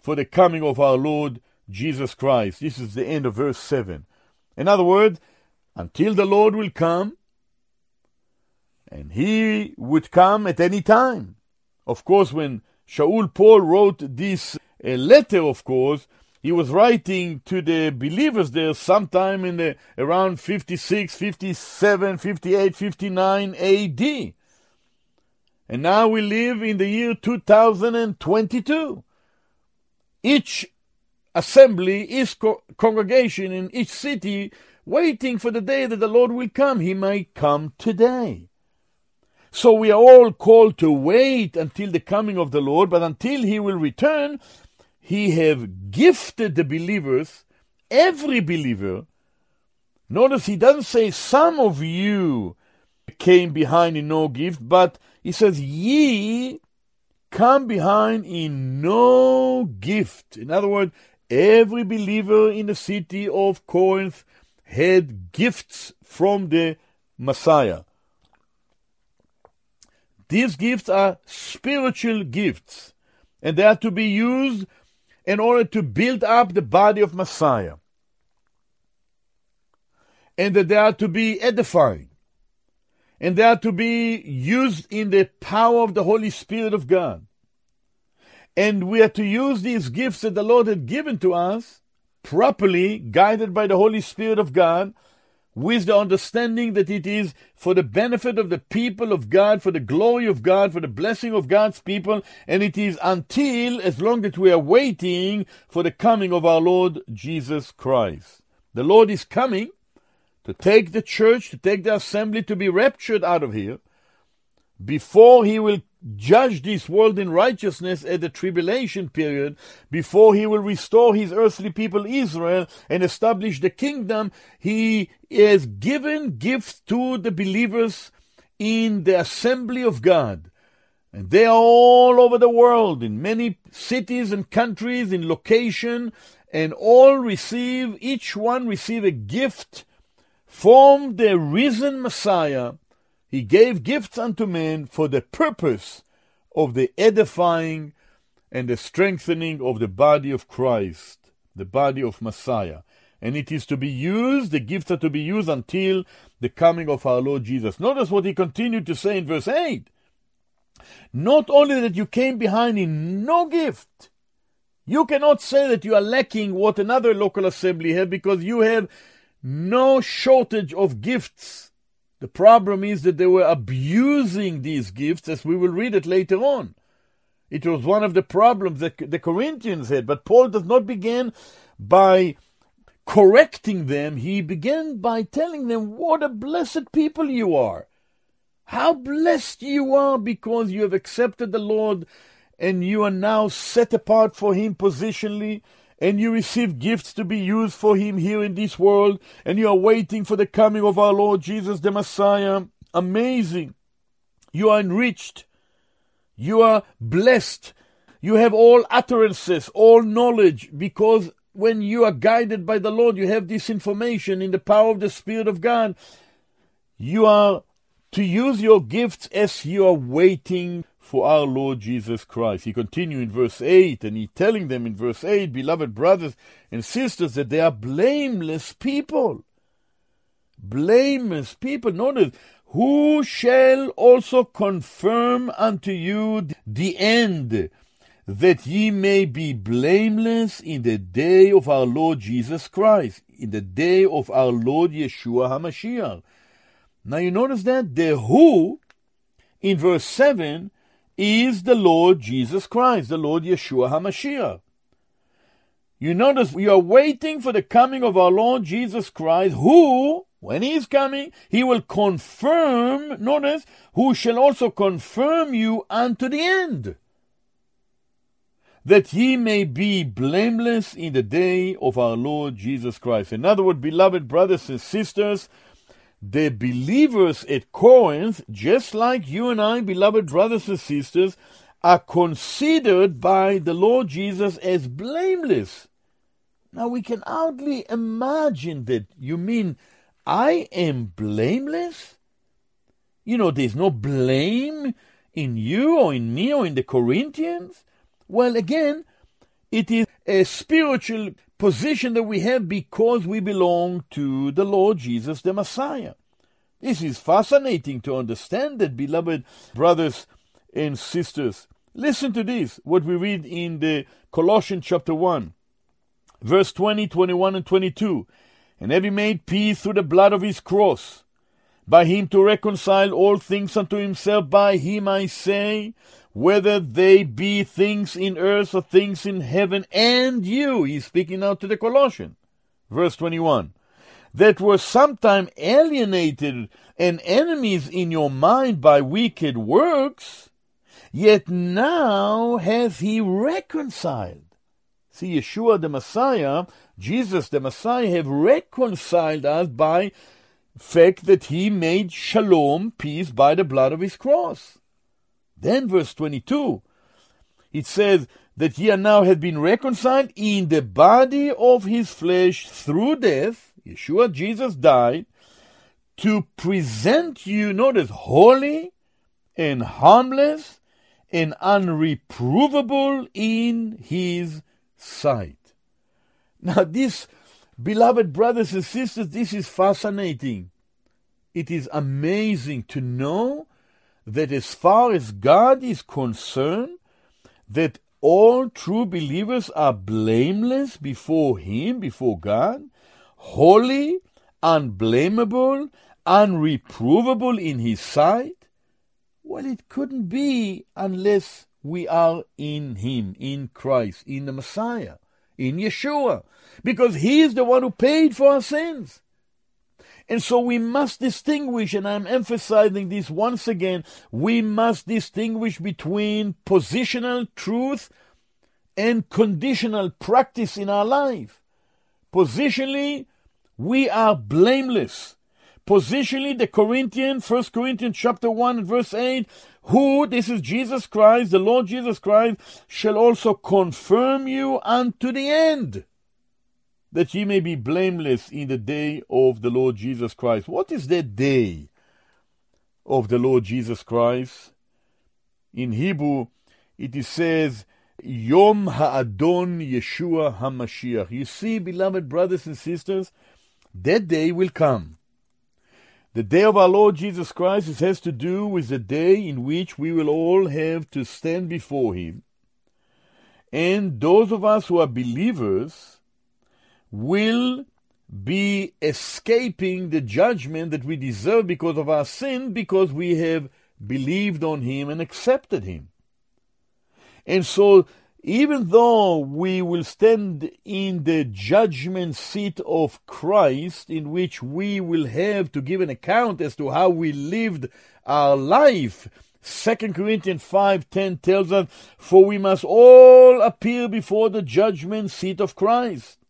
for the coming of our Lord Jesus Christ. This is the end of verse 7. In other words, until the Lord will come, and he would come at any time. Of course, when Shaul Paul wrote this uh, letter, of course, he was writing to the believers there sometime in the around 56, 57, 58, 59 AD. And now we live in the year 2022. Each assembly, each co- congregation in each city waiting for the day that the Lord will come. He might come today. So we are all called to wait until the coming of the Lord, but until he will return, he have gifted the believers, every believer. Notice he doesn't say some of you came behind in no gift, but he says ye come behind in no gift. In other words, every believer in the city of Corinth had gifts from the Messiah. These gifts are spiritual gifts, and they are to be used in order to build up the body of Messiah. And that they are to be edifying. And they are to be used in the power of the Holy Spirit of God. And we are to use these gifts that the Lord had given to us properly, guided by the Holy Spirit of God, with the understanding that it is for the benefit of the people of God, for the glory of God, for the blessing of God's people, and it is until, as long as we are waiting for the coming of our Lord Jesus Christ. The Lord is coming to take the church, to take the assembly, to be raptured out of here, before he will judge this world in righteousness at the tribulation period, before he will restore his earthly people Israel and establish the kingdom, he has given gifts to the believers in the assembly of God. And they are all over the world, in many cities and countries, in location, and all receive, each one receive a gift from the risen Messiah he gave gifts unto men for the purpose of the edifying and the strengthening of the body of Christ, the body of Messiah. And it is to be used, the gifts are to be used until the coming of our Lord Jesus. Notice what he continued to say in verse 8. Not only that you came behind in no gift, you cannot say that you are lacking what another local assembly had because you have no shortage of gifts the problem is that they were abusing these gifts, as we will read it later on. It was one of the problems that the Corinthians had, but Paul does not begin by correcting them. He began by telling them what a blessed people you are. How blessed you are because you have accepted the Lord and you are now set apart for Him positionally and you receive gifts to be used for Him here in this world, and you are waiting for the coming of our Lord Jesus the Messiah. Amazing. You are enriched. You are blessed. You have all utterances, all knowledge, because when you are guided by the Lord, you have this information in the power of the Spirit of God. You are to use your gifts as you are waiting for our Lord Jesus Christ. He continued in verse 8, and he telling them in verse 8, beloved brothers and sisters, that they are blameless people. Blameless people. Notice, who shall also confirm unto you the end, that ye may be blameless in the day of our Lord Jesus Christ, in the day of our Lord Yeshua HaMashiach. Now you notice that the who in verse 7 is the Lord Jesus Christ, the Lord Yeshua HaMashiach. You notice we are waiting for the coming of our Lord Jesus Christ, who, when he is coming, he will confirm, notice, who shall also confirm you unto the end, that ye may be blameless in the day of our Lord Jesus Christ. In other words, beloved brothers and sisters, the believers at Corinth, just like you and I, beloved brothers and sisters, are considered by the Lord Jesus as blameless. Now we can hardly imagine that. You mean I am blameless? You know, there's no blame in you or in me or in the Corinthians? Well, again, it is a spiritual position that we have because we belong to the Lord Jesus the Messiah. This is fascinating to understand that, beloved brothers and sisters. Listen to this, what we read in the Colossians chapter 1, verse 20, 21, and 22. And having made peace through the blood of his cross, by him to reconcile all things unto himself, by him I say, whether they be things in earth or things in heaven, and you, he's speaking now to the Colossians. Verse 21 that were sometime alienated and enemies in your mind by wicked works, yet now hath he reconciled. See, Yeshua the Messiah, Jesus the Messiah, have reconciled us by fact that he made shalom, peace, by the blood of his cross. Then verse 22, it says that ye now have been reconciled in the body of his flesh through death, Yeshua Jesus died to present you, notice, holy and harmless and unreprovable in his sight. Now, this, beloved brothers and sisters, this is fascinating. It is amazing to know that as far as God is concerned, that all true believers are blameless before Him, before God, holy, unblameable, unreprovable in his sight? Well, it couldn't be unless we are in him, in Christ, in the Messiah, in Yeshua, because he is the one who paid for our sins. And so we must distinguish, and I'm emphasizing this once again, we must distinguish between positional truth and conditional practice in our life. Positionally, we are blameless. Positionally, the Corinthian, 1 Corinthians chapter 1 verse 8, who, this is Jesus Christ, the Lord Jesus Christ, shall also confirm you unto the end that ye may be blameless in the day of the Lord Jesus Christ. What is that day of the Lord Jesus Christ? In Hebrew, it is says, Yom Ha'adon Yeshua HaMashiach. You see, beloved brothers and sisters, that day will come. The day of our Lord Jesus Christ has to do with the day in which we will all have to stand before Him. And those of us who are believers, will be escaping the judgment that we deserve because of our sin, because we have believed on Him and accepted Him. And so, even though we will stand in the judgment seat of Christ, in which we will have to give an account as to how we lived our life, 2 Corinthians 5:10 tells us, "For we must all appear before the judgment seat of Christ."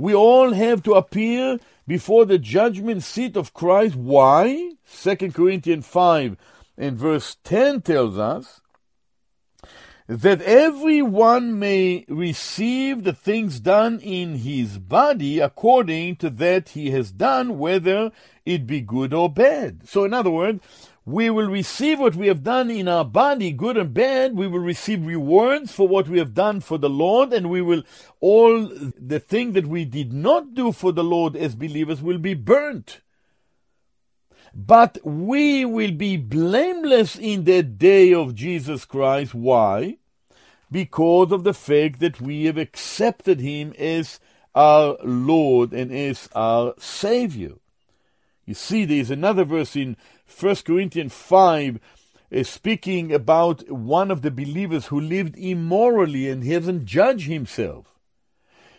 We all have to appear before the judgment seat of Christ. Why? 2 Corinthians 5 and verse 10 tells us that everyone may receive the things done in his body according to that he has done, whether it be good or bad. So, in other words, we will receive what we have done in our body, good and bad. We will receive rewards for what we have done for the Lord, and we will, all the thing that we did not do for the Lord as believers will be burnt. But we will be blameless in the day of Jesus Christ. Why? Because of the fact that we have accepted Him as our Lord and as our Savior. You see, there is another verse in 1 Corinthians 5 is speaking about one of the believers who lived immorally and he hasn't judged himself.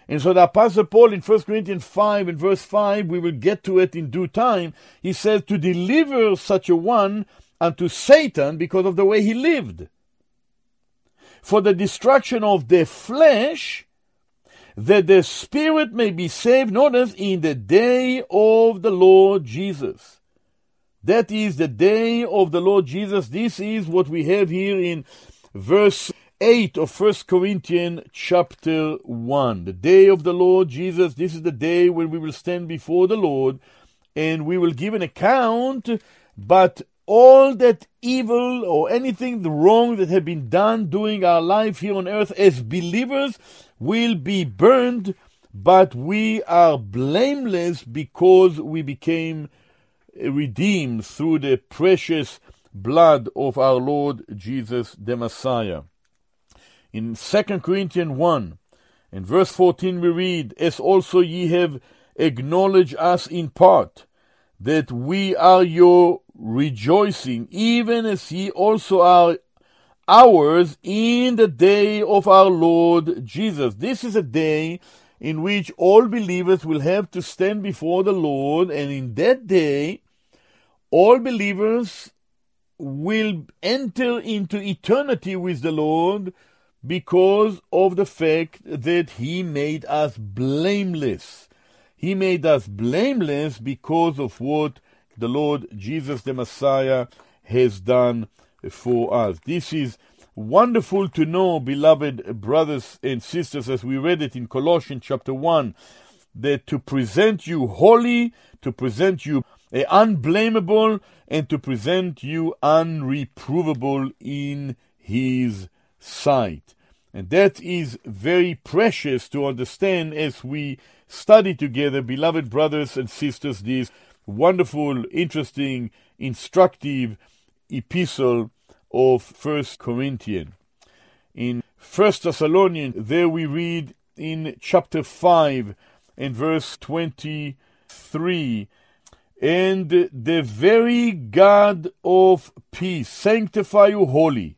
And so the Apostle Paul in 1 Corinthians 5 and verse 5, we will get to it in due time, he says to deliver such a one unto Satan because of the way he lived. For the destruction of the flesh, that the spirit may be saved, notice, in the day of the Lord Jesus. That is the day of the Lord Jesus. This is what we have here in verse 8 of 1 Corinthians chapter 1. The day of the Lord Jesus. This is the day when we will stand before the Lord and we will give an account, but all that evil or anything wrong that had been done during our life here on earth as believers will be burned, but we are blameless because we became redeemed through the precious blood of our Lord Jesus the Messiah. In 2 Corinthians 1, in verse 14 we read, As also ye have acknowledged us in part, that we are your rejoicing, even as ye also are ours in the day of our Lord Jesus. This is a day in which all believers will have to stand before the Lord, and in that day, all believers will enter into eternity with the Lord because of the fact that He made us blameless. He made us blameless because of what the Lord Jesus the Messiah has done for us. This is wonderful to know, beloved brothers and sisters, as we read it in Colossians chapter 1, that to present you holy, to present you eh, unblameable, and to present you unreprovable in His sight. And that is very precious to understand as we study together, beloved brothers and sisters, this wonderful, interesting, instructive epistle of First Corinthians. In First Thessalonians, there we read in chapter 5 and verse 23 And the very God of peace sanctify you wholly.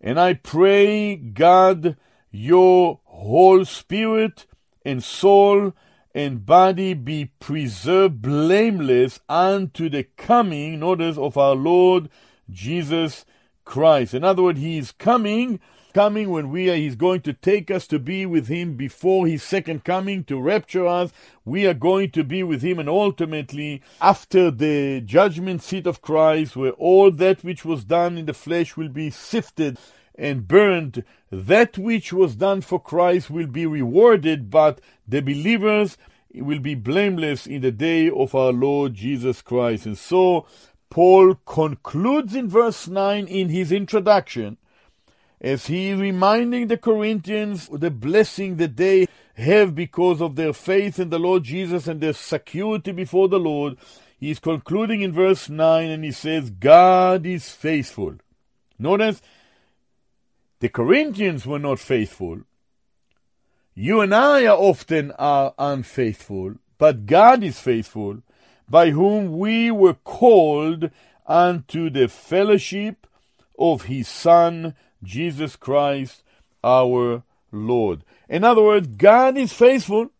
And I pray, God, your whole spirit and soul and body be preserved blameless unto the coming, notice, of our Lord Jesus Christ. In other words, He is coming, coming when we are, He's going to take us to be with Him before His second coming to rapture us. We are going to be with Him, and ultimately, after the judgment seat of Christ, where all that which was done in the flesh will be sifted and burned, that which was done for Christ will be rewarded, but the believers will be blameless in the day of our Lord Jesus Christ. And so, Paul concludes in verse 9 in his introduction as he reminding the Corinthians the blessing that they have because of their faith in the Lord Jesus and their security before the Lord. He is concluding in verse 9 and he says, God is faithful. Notice, the Corinthians were not faithful. You and I are often are unfaithful, but God is faithful by whom we were called unto the fellowship of his Son, Jesus Christ, our Lord. In other words, God is faithful.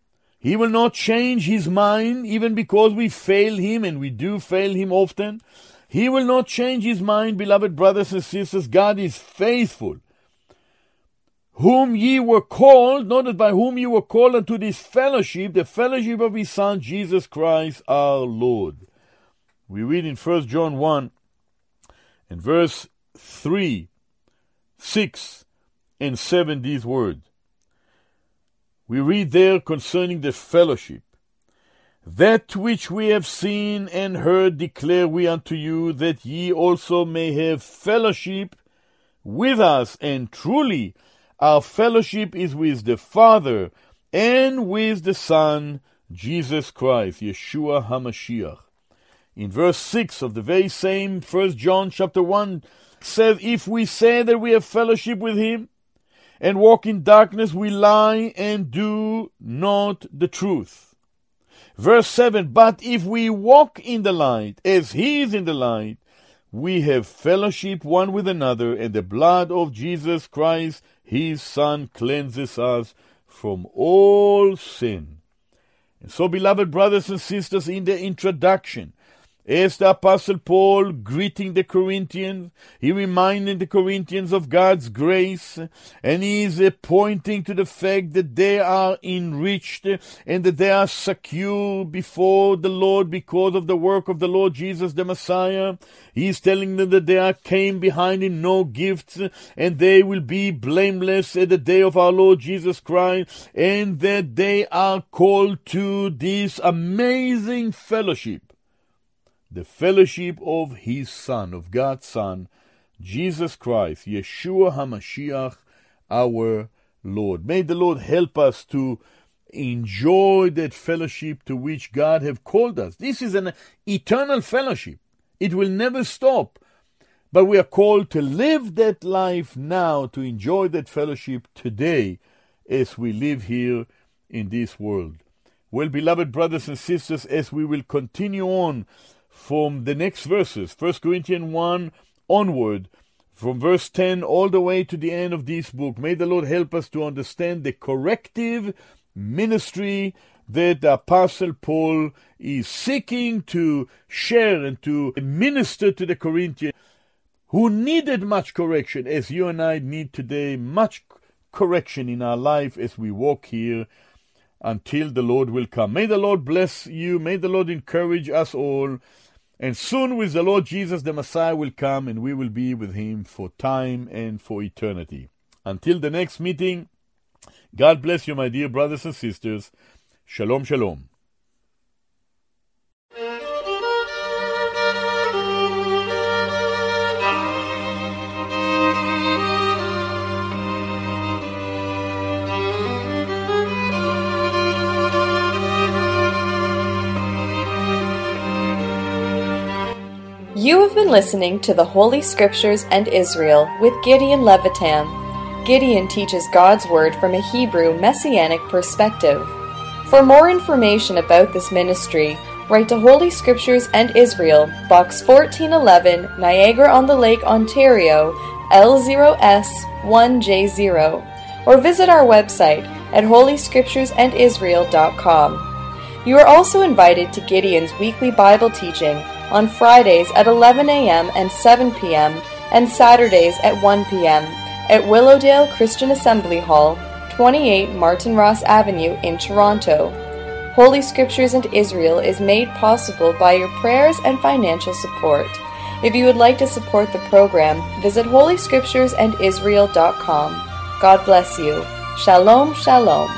He will not change his mind even because we fail him, and we do fail him often. He will not change his mind, beloved brothers and sisters. God is faithful. Whom ye were called, notice by whom ye were called unto this fellowship, the fellowship of his Son, Jesus Christ our Lord. We read in 1 John 1 and verse 3, 6, and 7 these words. We read there concerning the fellowship. That which we have seen and heard declare we unto you, that ye also may have fellowship with us, and truly our fellowship is with the Father and with the Son, Jesus Christ, Yeshua HaMashiach. In verse 6 of the very same 1 John chapter 1 says, If we say that we have fellowship with him and walk in darkness, we lie and do not the truth. Verse 7 But if we walk in the light, as he is in the light, we have fellowship one with another, and the blood of Jesus Christ, his Son, cleanses us from all sin. And so, beloved brothers and sisters, in the introduction, as the Apostle Paul greeting the Corinthians, he reminding the Corinthians of God's grace, and he is pointing to the fact that they are enriched and that they are secure before the Lord because of the work of the Lord Jesus the Messiah. He is telling them that there came behind him no gifts, and they will be blameless at the day of our Lord Jesus Christ, and that they are called to this amazing fellowship the fellowship of his Son, of God's Son, Jesus Christ, Yeshua HaMashiach, our Lord. May the Lord help us to enjoy that fellowship to which God have called us. This is an eternal fellowship. It will never stop. But we are called to live that life now, to enjoy that fellowship today as we live here in this world. Well, beloved brothers and sisters, as we will continue on from the next verses, 1 Corinthians 1 onward, from verse 10 all the way to the end of this book. May the Lord help us to understand the corrective ministry that Apostle Paul is seeking to share and to minister to the Corinthians who needed much correction, as you and I need today much correction in our life as we walk here until the Lord will come. May the Lord bless you. May the Lord encourage us all. And soon with the Lord Jesus, the Messiah will come and we will be with him for time and for eternity. Until the next meeting, God bless you, my dear brothers and sisters. Shalom, shalom.
You have been listening to the Holy Scriptures and Israel with Gideon Levytam. Gideon teaches God's Word from a Hebrew Messianic perspective. For more information about this ministry, write to Holy Scriptures and Israel, Box 1411, Niagara on the Lake, Ontario, L0S1J0, or visit our website at holyscripturesandisrael.com. You are also invited to Gideon's weekly Bible teaching on Fridays at 11 a.m. and 7 p.m. and Saturdays at 1 p.m. at Willowdale Christian Assembly Hall, 28 Martin Ross Avenue in Toronto. Holy Scriptures and Israel is made possible by your prayers and financial support. If you would like to support the program, visit holyscripturesandisrael.com. God bless you. Shalom, shalom.